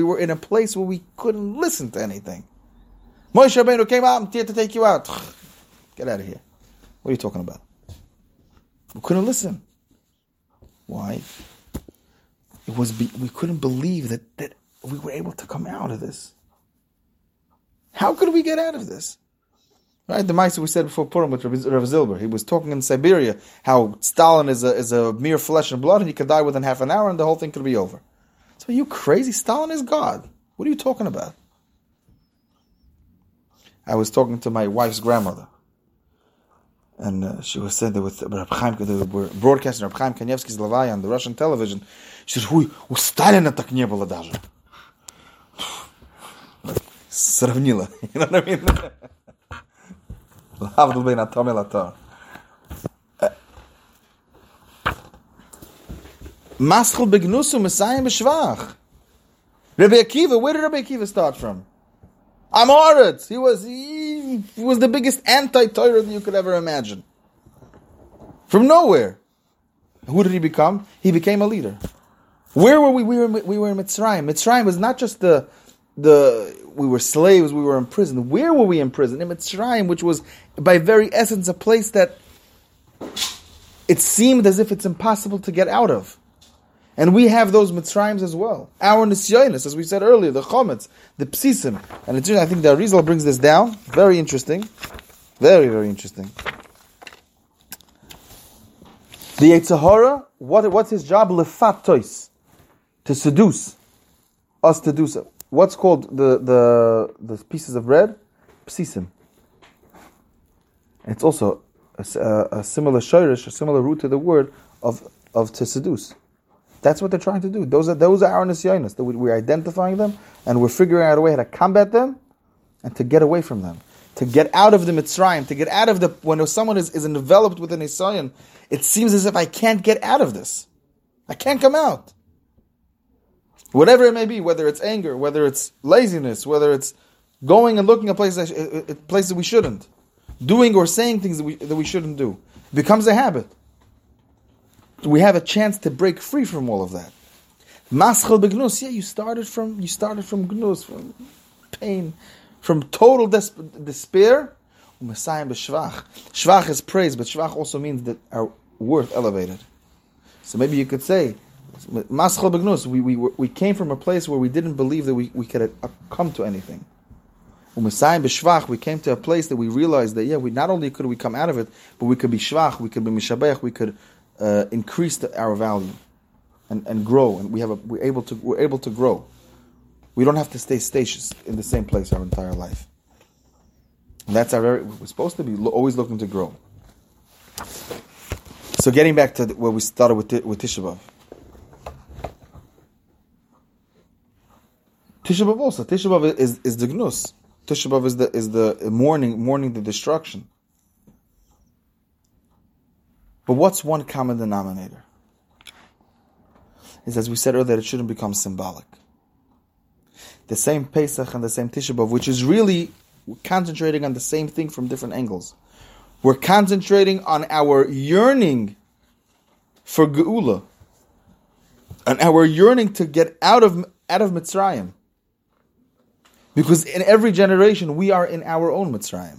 were in a place where we couldn't listen to anything. Moshe Rabbeinu came out, I'm here to take you out. (sighs) Get out of here. What are you talking about? We couldn't listen. Why? It was be, we couldn't believe that, that we were able to come out of this. How could we get out of this? Right, the Meister we said before Purim with Rav Zilber, he was talking in Siberia how Stalin is a is a mere flesh and blood, and he could die within half an hour, and the whole thing could be over. So are you crazy? Stalin is God. What are you talking about? I was talking to my wife's grandmother, and uh, she was saying that with Rav Chaim, they were broadcasting Rav Chaim Kanievsky's levaya on the Russian television. She said, "Who Stalin так не даже." sravnila. (laughs) You know what I mean? L'havdul bein begnusu mesayim. Rabbi Akiva, where did Rabbi Akiva start from? am ha'aretz. He was he, he was the biggest anti-Torah that you could ever imagine. From nowhere, who did he become? He became a leader. Where were we? We were we were in Mitzrayim. Mitzrayim was not just the the we were slaves, we were imprisoned. Where were we imprisoned? In Mitzrayim, which was by very essence a place that it seemed as if it's impossible to get out of. And we have those Mitzrayims as well. Our Nisyonis, as we said earlier, the Chometz, the Psisim. And it's, I think the Arizal brings this down. Very interesting. Very, very interesting. The Yetzer Hara, what, what's his job? Lefatois. To seduce. Us to do so. What's called the, the, the pieces of bread? Psisim. It's also a, a, a similar shirish, a similar root to the word of, of to seduce. That's what they're trying to do. Those are those are our we're identifying them and we're figuring out a way how to combat them and to get away from them, to get out of the mitzrayim, to get out of the when someone is, is enveloped with an nisyon, it seems as if I can't get out of this. I can't come out. Whatever it may be, whether it's anger, whether it's laziness, whether it's going and looking at places at uh, uh, places we shouldn't, doing or saying things that we that we shouldn't do, becomes a habit we have a chance to break free from all of that. Maschel begnus, yeah, you started from you started from gnus, from pain, from total des- despair. B'shvach. Shvach is praise, but shvach also means that our worth elevated. So maybe you could say, Maschal begnus, we, we, we came from a place where we didn't believe that we, we could come to anything. We came to a place that we realized that, yeah, we not only could we come out of it, but we could be shvach, we could be mishabech, we could uh, increase the, our value and, and grow, and we have a, we're able to we're able to grow. We don't have to stay stations in the same place our entire life. And that's our we're supposed to be always looking to grow. So getting back to where we started with with Tisha B'av. Tisha B'av also Tisha B'av is is the gnus. Tisha B'av is the is the mourning mourning the destruction. But what's one common denominator? Is as we said earlier, that it shouldn't become symbolic. The same Pesach and the same Tisha B'av, which is really concentrating on the same thing from different angles. We're concentrating on our yearning for Geula, and our yearning to get out of out of Mitzrayim. Because in every generation, we are in our own Mitzrayim.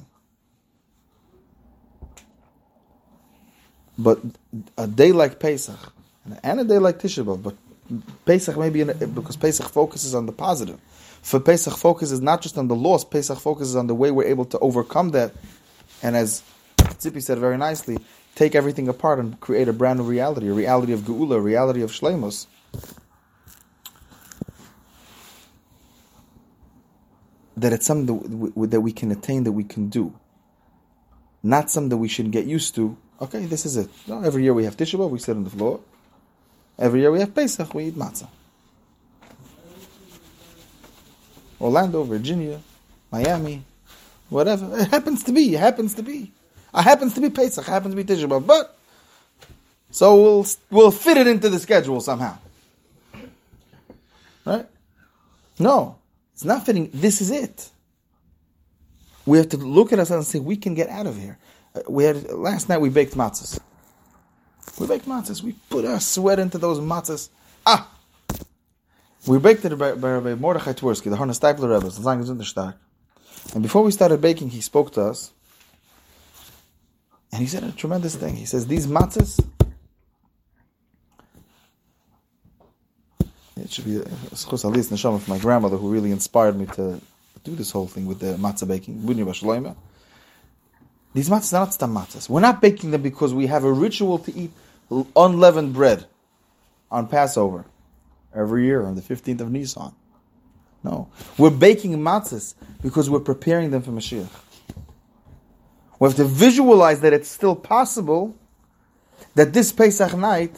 But a day like Pesach, and a day like Tisha B'Av, but Pesach maybe in because Pesach focuses on the positive. For Pesach focuses not just on the loss, Pesach focuses on the way we're able to overcome that. And as Zippy said very nicely, take everything apart and create a brand new reality, a reality of Geula, a reality of Shleimus. That it's something that we, that we can attain, that we can do. Not something that we should get used to. Okay, this is it. No, every year we have Tisha B'Av, we sit on the floor. Every year we have Pesach, we eat matzah. Orlando, Virginia, Miami, whatever. It happens to be. It happens to be. It happens to be Pesach. It happens to be Tisha B'Av. But so we'll we'll fit it into the schedule somehow. Right? No, it's not fitting. This is it. We have to look at ourselves and say we can get out of here. Uh, We had last night. We baked matzahs. We baked matzahs. We put our sweat into those matzahs. Ah, we baked it by, by Rabbi Mordechai Twersky, the Hornosteipler Rebbe, the Zunderstag. And before we started baking, he spoke to us. And he said a tremendous thing. He says, These matzahs, it should be schus neshama of my grandmother who really inspired me to do this whole thing with the matzah baking. These matzahs are not stam matzahs. We're not baking them because we have a ritual to eat unleavened bread on Passover every year on the 15th of Nisan. No. We're baking matzahs because we're preparing them for Mashiach. We have to visualize that it's still possible that this Pesach night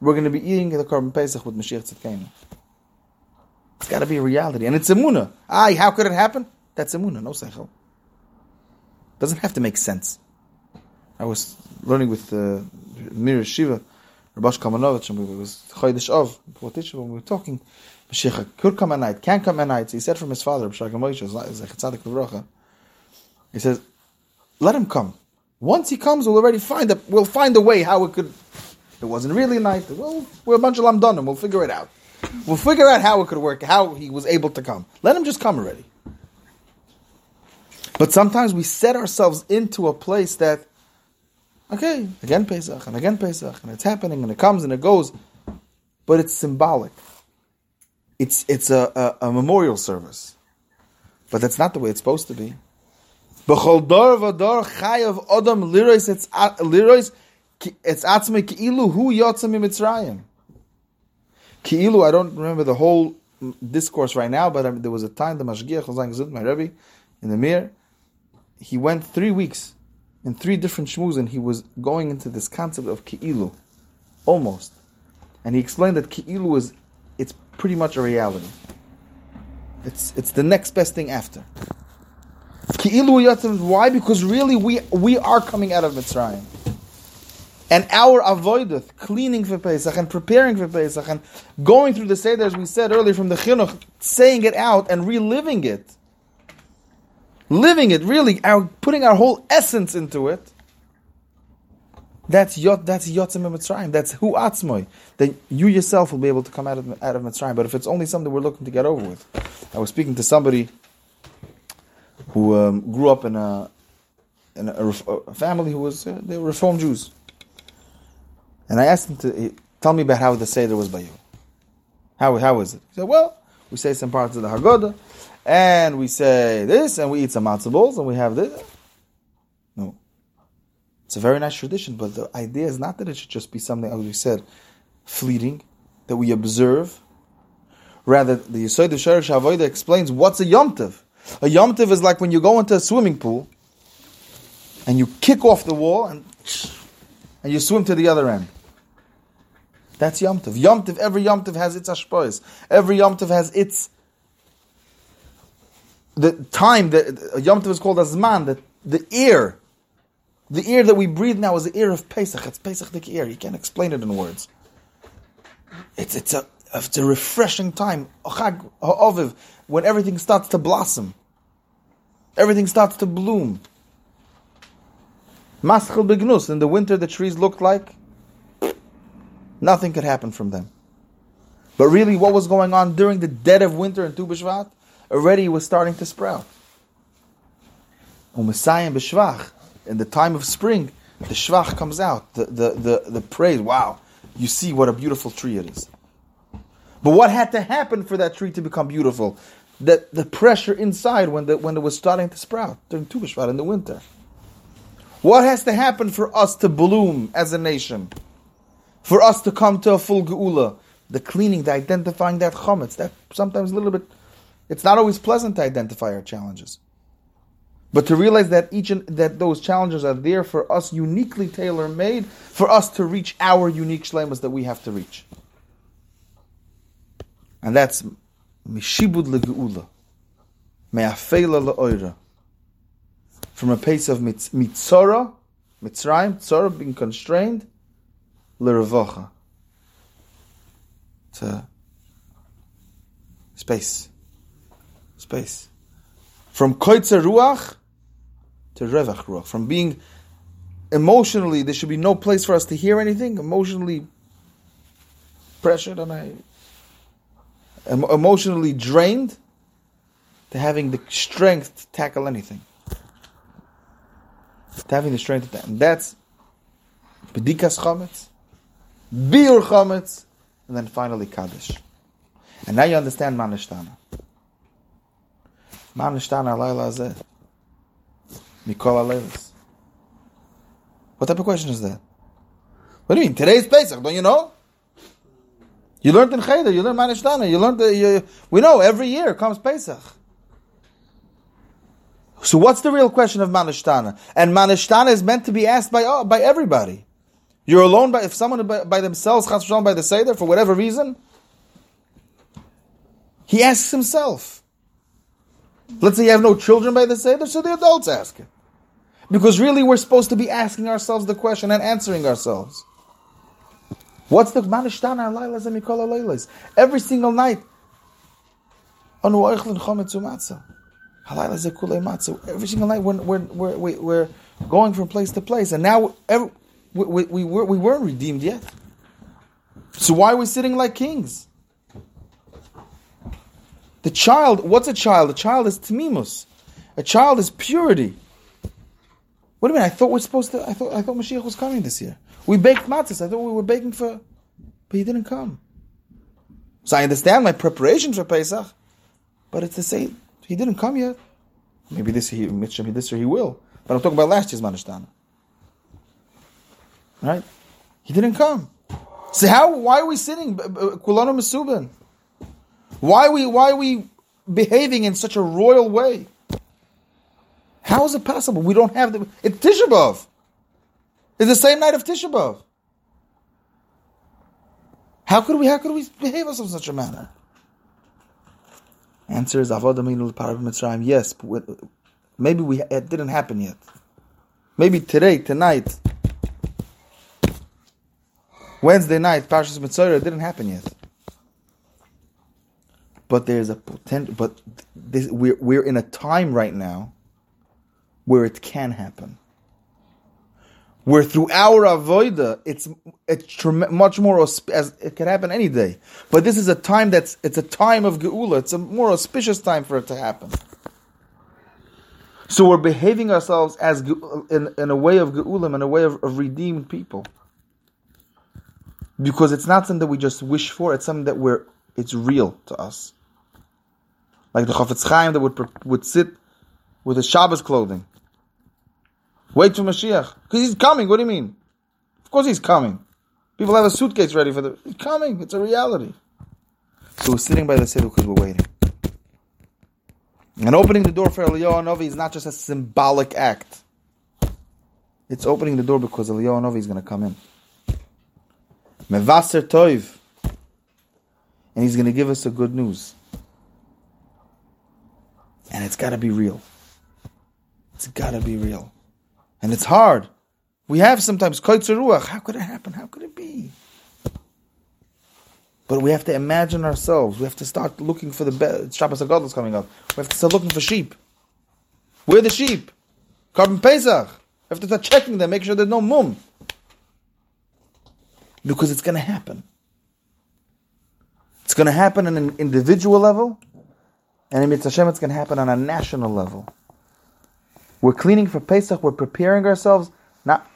we're going to be eating the Korban Pesach with Mashiach Tzidkenu. It's got to be a reality. And it's Emunah. Aye, how could it happen? That's Emunah, no Seichel. Doesn't have to make sense. I was learning with uh, Mir Yeshiva, Rabash Kalmanowitz, and it was Chodesh Av, when we were talking, Mashiach could come at night, can come at night. So he said from his father, he says, let him come. Once he comes, we'll already find a, we'll find a way how it could, it wasn't really night, well, we're a bunch of lamdanim, we'll figure it out. We'll figure out how it could work, how he was able to come. Let him just come already. But sometimes we set ourselves into a place that, okay, again Pesach and again Pesach, and it's happening and it comes and it goes, but it's symbolic. It's it's a, a, a memorial service, but that's not the way it's supposed to be. It's lirois it's atzme ki'ilu hu yotzim mitzrayim. Ki'ilu, I don't remember the whole discourse right now, but I mean, there was a time the Mashgiach Chazan my Rebbe, in the Mir, he went three weeks in three different shmuz, and he was going into this concept of ki'ilu, almost, and he explained that ki'ilu is it's pretty much a reality. It's it's the next best thing after. Ki'ilu yatzim. Why? Because really we we are coming out of Mitzrayim. And our avoideth, cleaning for Pesach and preparing for Pesach and going through the Seder, as we said earlier from the Chinuch, saying it out and reliving it, living it, really, our, putting our whole essence into it, That's yot. That's yotzim Mitzrayim. That's hu atzmoy. That you yourself will be able to come out of out of Mitzrayim. But if it's only something we're looking to get over with, I was speaking to somebody who um, grew up in a in a, a family who was uh, they were Reform Jews, and I asked him to tell me about how the seder was by you. How how is it? He said, "Well, we say some parts of the Haggadah, and we say this, and we eat some matzah balls, and we have this." No, it's a very nice tradition, but the idea is not that it should just be something, as we said, fleeting, that we observe. Rather, the Yisod Sherish explains what's a Yom Tov. A Yom Tov is like when you go into a swimming pool and you kick off the wall and, and you swim to the other end. That's Yom Tov. Yom Tov, every Yom Tov has its ashpois. Every Yom Tov has its the time that Yom Tov is called as man, the, the air. The ear that we breathe now is the ear of Pesach. It's Pesach the ear. You can't explain it in words. It's it's a it's a refreshing time. When everything starts to blossom. Everything starts to bloom. Maschel begnus. In the winter, the trees looked like nothing could happen from them. But really, what was going on during the dead of winter in Tu B'Shvat? Already was starting to sprout. U'Mesayim b'Shvach, in the time of spring, the Shvach comes out. The, the, the, the praise, wow, you see what a beautiful tree it is. But what had to happen for that tree to become beautiful? That the pressure inside when, the, when it was starting to sprout during Tu B'Shvat in the winter. What has to happen for us to bloom as a nation? For us to come to a full geula? The cleaning, the identifying that chometz, that sometimes a little bit, it's not always pleasant to identify our challenges. But to realize that each and that those challenges are there for us uniquely tailor made for us to reach our unique shlemas that we have to reach. And that's mishibud legeula, me'afela le'oira. From a pace of mitz- mitzora, mitzrayim, tzora being constrained, To space. Space. From koitzer ruach to revach ruach. From being emotionally, there should be no place for us to hear anything, emotionally pressured and I em- emotionally drained to having the strength to tackle anything. To having the strength to tackle. And that's Bedikas Chometz, Biur Chometz, and then finally Kaddish. And now you understand Manishtana. Manishtana Laila Azeh. Mikol Aleilis. What type of question is that? What do you mean? Today's Pesach, don't you know? You learned in Cheder, you learned Manishtana, you learned, you, we know every year comes Pesach. So what's the real question of Manishtana? And Manishtana is meant to be asked by, by everybody. You're alone by, if someone by, by themselves, by the Seder, for whatever reason, he asks himself. Let's say you have no children by the Seder, so the adults ask it. Because really we're supposed to be asking ourselves the question and answering ourselves. What's the manishtana alaylas and mikol alaylas? Every single night. Every single night we're, we're, we're, we're going from place to place. And now every, we, we, we, were, we weren't redeemed yet. So why are we sitting like kings? The child, what's a child? A child is tmimus. A child is purity. What a minute. I thought we're supposed to. I thought I thought Mashiach was coming this year. We baked matzahs. I thought we were baking for, but he didn't come. So I understand my preparations for Pesach, but it's the same. he didn't come yet. Maybe this year, maybe this year he will. But I'm talking about last year's manishtana. Right? He didn't come. So how? Why are we sitting? Kulanu Mesubin. Why we? Why are we behaving in such a royal way? How is it possible? We don't have the. It's Tisha B'av. It's the same night of Tisha B'av. How could we? How could we behave ourselves in such a manner? Answer is Avodah Minul Parav Mitzrayim. Yes, but maybe we it didn't happen yet. Maybe today, tonight, Wednesday night, Parshas Mitzvah, didn't happen yet. But there's a potential. But this, we're we're in a time right now where it can happen. Where through our avoida, it's it's trem- much more ausp- as it can happen any day. But this is a time that's it's a time of geula. It's a more auspicious time for it to happen. So we're behaving ourselves as in, in a way of geulim, in a way of, of redeemed people, because it's not something that we just wish for. It's something that we're it's real to us. Like the Chafetz Chaim that would would sit with his Shabbos clothing. Wait for Mashiach. Because he's coming. What do you mean? Of course he's coming. People have a suitcase ready for the. He's coming. It's a reality. So we're sitting by the Seder because we're waiting. And opening the door for Eliyahu Novi is not just a symbolic act. It's opening the door because Eliyahu Novi is going to come in. Mevaser Toiv. And he's going to give us a good news. And it's got to be real. It's got to be real. And it's hard. We have sometimes ruach. How could it happen? How could it be? But we have to imagine ourselves. We have to start looking for the best. Shabbos HaGadol is coming up. We have to start looking for sheep. Where are the sheep? Korban Pesach. We have to start checking them, make sure there's no mum. Because it's going to happen. It's going to happen on an individual level, and in Mitzvah Hashem, it's going to happen on a national level. We're cleaning for Pesach. We're preparing ourselves. Not,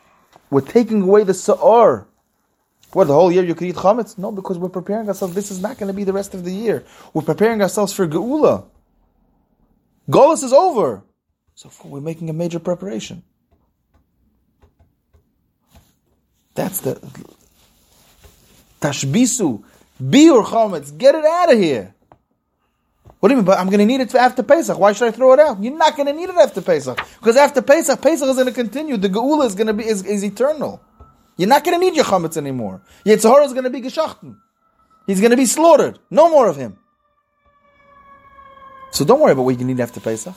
we're taking away the sa'or. What, the whole year you could eat chametz? No, because we're preparing ourselves. This is not going to be the rest of the year. We're preparing ourselves for Geula. Golas is over. So we're making a major preparation. That's the tashbisu, biur chametz. Get it out of here. What do you mean? But I'm going to need it after Pesach. Why should I throw it out? You're not going to need it after Pesach because after Pesach, Pesach is going to continue. The Geula is going to be is, is eternal. You're not going to need your chametz anymore. Yetzer Hara is going to be geshachten. He's going to be slaughtered. No more of him. So don't worry about what you need after Pesach.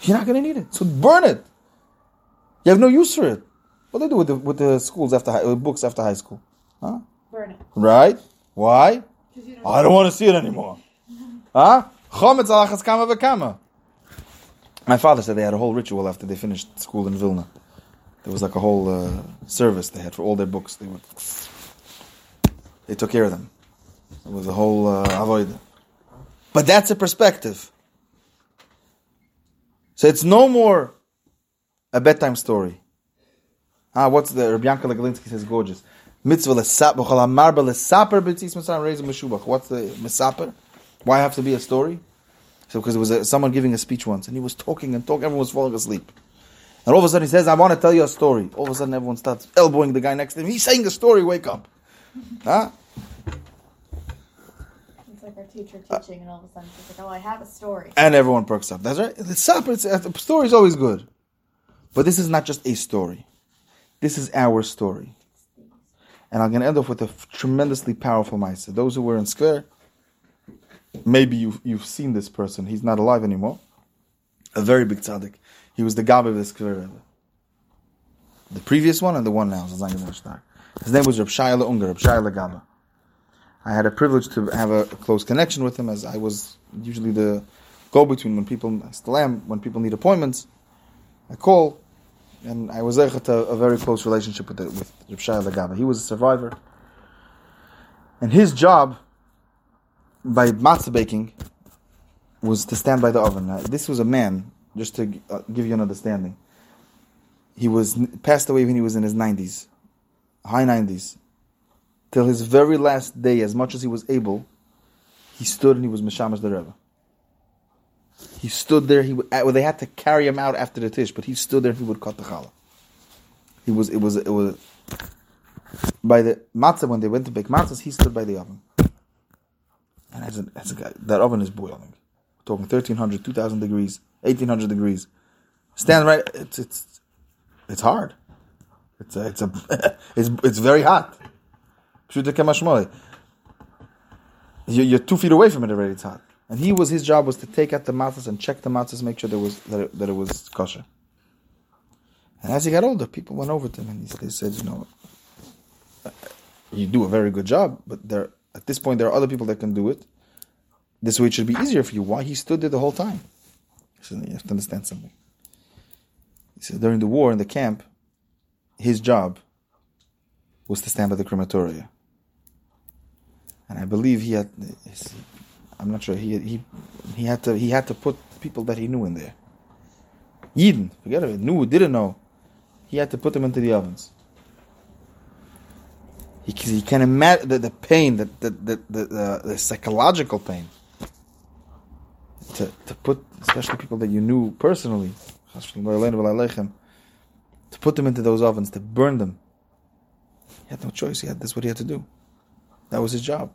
You're not going to need it. So burn it. You have no use for it. What do they do with the with the schools after high, books after high school? Huh? Burn it. Right? Why? don't I don't want to see it anymore. (laughs) Huh? Chometz alachas kama v'kama. My father said they had a whole ritual after they finished school in Vilna. There was like a whole uh, service they had for all their books. They would, they took care of them. It was a whole uh, avoid. But that's a perspective. So it's no more a bedtime story. Ah, what's the Rabbi Yankel Galinsky says gorgeous. Mitzvah lesap b'chol hamarba lesaper b'tzis reis meshubach. What's the mesaper? Why have to be a story? So because there was a, someone giving a speech once, and he was talking and talking, everyone was falling asleep. And all of a sudden he says, I want to tell you a story. All of a sudden everyone starts elbowing the guy next to him. He's saying a story, wake up. Huh? It's like our teacher teaching, and all of a sudden she's like, "Oh, I have a story." And everyone perks up. That's right. The supper, it's, uh, the story is always good. But this is not just a story. This is our story. And I'm going to end off with a tremendously powerful Maisa. Those who were in Skver, maybe you've, you've seen this person. He's not alive anymore. A very big tzaddik. He was the Gabi of the Rebbe. The previous one and the one now. His name was Reb Shayla Unger, Reb Shayla Gaba. I had a privilege to have a close connection with him as I was usually the go-between when people, I still am, when people need appointments. I call, and I was there to a very close relationship with, the, with Reb Shayla Gaba. He was a survivor. And his job, by matzah baking, was to stand by the oven. Now, this was a man, just to uh, give you an understanding. He was passed away when he was in his 90s, high 90s. Till his very last day, as much as he was able, he stood and he was Mishamash the Rebbe. He stood there. He well, they had to carry him out after the tish, but he stood there he would cut the challah. He was. It was. It was. By the matzah when they went to bake matzahs, he stood by the oven. And as a, as a guy, that oven is boiling. We're talking 1300, 2000 degrees, 1800 degrees. Stand right. It's it's it's hard. It's a, it's a (laughs) it's it's very hot. You're, you're two feet away from it already. It's hot. And he was his job was to take out the matzahs and check the matzahs, make sure there was that it, that it was kosher. And as he got older, people went over to him and he, they said, you know, you do a very good job, but there at this point there are other people that can do it. This way it should be easier for you. Why he stood there the whole time? He said, you have to understand something. He said during the war in the camp, his job was to stand by the crematoria. And I believe he had, I'm not sure, he, he, he, had, to, he had to put people that he knew in there. Yidden, forget it, knew, didn't know. He had to put them into the ovens. He, he can imagine the, the pain, the, the, the, the, the psychological pain. To, to put, especially people that you knew personally, to put them into those ovens, to burn them. He had no choice. He had that's what he had to do. That was his job.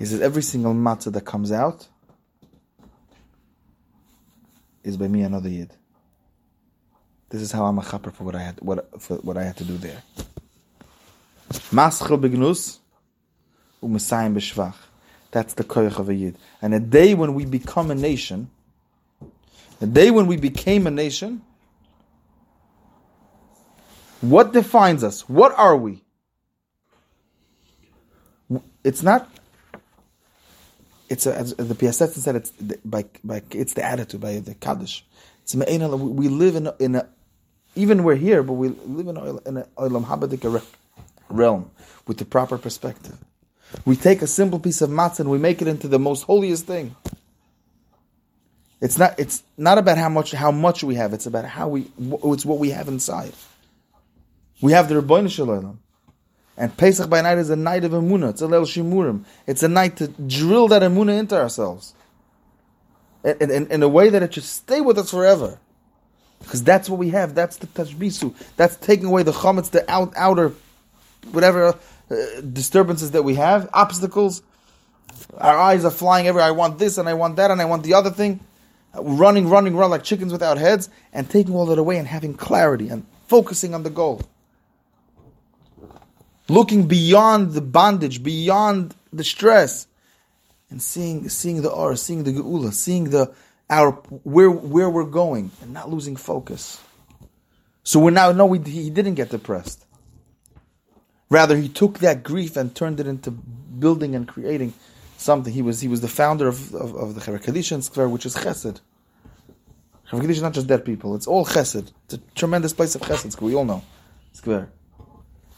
He says every single matzah that comes out is by me another yid. This is how I'm a chaper for what I had what for what I had to do there. Maschel begnus u'mesayim b'shvach. That's the koyach of a yid. And a day when we become a nation, the day when we became a nation, what defines us? What are we? It's not. It's a, as the Piasetzin said. It's the, by by it's the attitude by the kaddish. It's we live in in a even we're here, but we live in a, in a olam habadik realm with the proper perspective. We take a simple piece of matzah and we make it into the most holiest thing. It's not. It's not about how much how much we have. It's about how we. It's what we have inside. We have the Ribono Shel Olam. And Pesach by night is a night of Emunah. It's a Leil Shimurim. It's a night to drill that Emunah into ourselves. In, in, in a way that it should stay with us forever. Because that's what we have. That's the Tashbisu. That's taking away the chametz, the out, outer, whatever uh, disturbances that we have, obstacles. Our eyes are flying everywhere. I want this and I want that and I want the other thing. Running, running, run like chickens without heads. And taking all that away and having clarity and focusing on the goal looking beyond the bondage, beyond the stress, and seeing seeing the aura, seeing the geula, seeing the our where where we're going, and not losing focus. So we're now no, he didn't get depressed. Rather, he took that grief and turned it into building and creating something. He was he was the founder of of, of the Chevra Kadisha in Square, which is Chesed. Chevra Kadisha is not just dead people; it's all Chesed. It's a tremendous place of Chesed. We all know Square.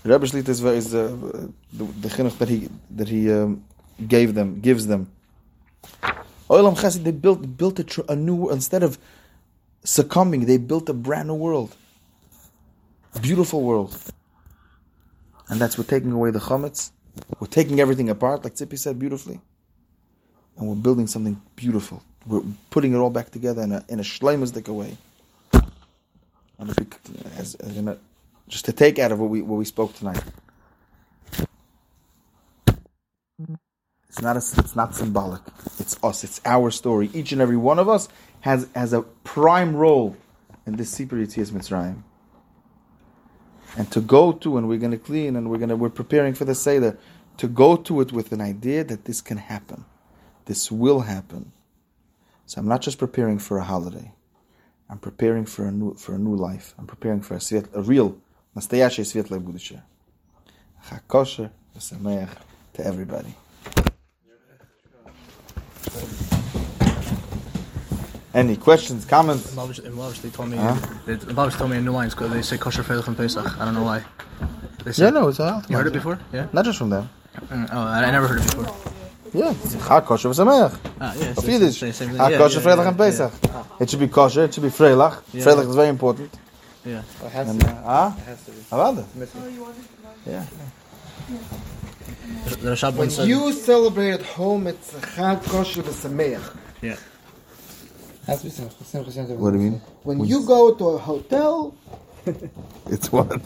Rebbe Shlita is, uh, the, the chinuch that he that he um, gave them gives them. Olam Chesed they built built a, tr- a new instead of succumbing they built a brand new world, beautiful world, and that's we're taking away the chametz, we're taking everything apart like Tzipi said beautifully, and we're building something beautiful. We're putting it all back together in a in a way. And if we, as, as just to take out of what we what we spoke tonight. It's not a, it's not symbolic. It's us. It's our story. Each and every one of us has has a prime role in this Sipur Yitzias Mitzrayim. And to go to, and we're going to clean, and we're going to we're preparing for the seder, to go to it with an idea that this can happen, this will happen. So I'm not just preparing for a holiday. I'm preparing for a new for a new life. I'm preparing for a, a real настоящее светлое будущее. Chakosher, v'sameach to everybody. Any questions, comments? They told me. Huh? They, Babish told me in New Lines because they say kosher Freilich and Pesach. I don't know why. They say, Yeah, no, it's a You heard it before? Yeah. Not just from them. Mm, Oh, I, I never heard it before. Yeah, Chakosher v'sameach. Ah, yeah. Of so- Yiddish. so- same thing. Ah, Yeah, kosher, yeah, Freilich yeah, and Pesach. It should be kosher, it should be Freilach. Yeah. Freilach is very important. Yeah. It has And, to uh, ah? It has to be. Avada. Missing. Yeah. The, the Rashab When once said. you celebrate at home, it's a chag kosher v'sameach. Yeah. Has to be What do you mean? When you go to a hotel, It's what?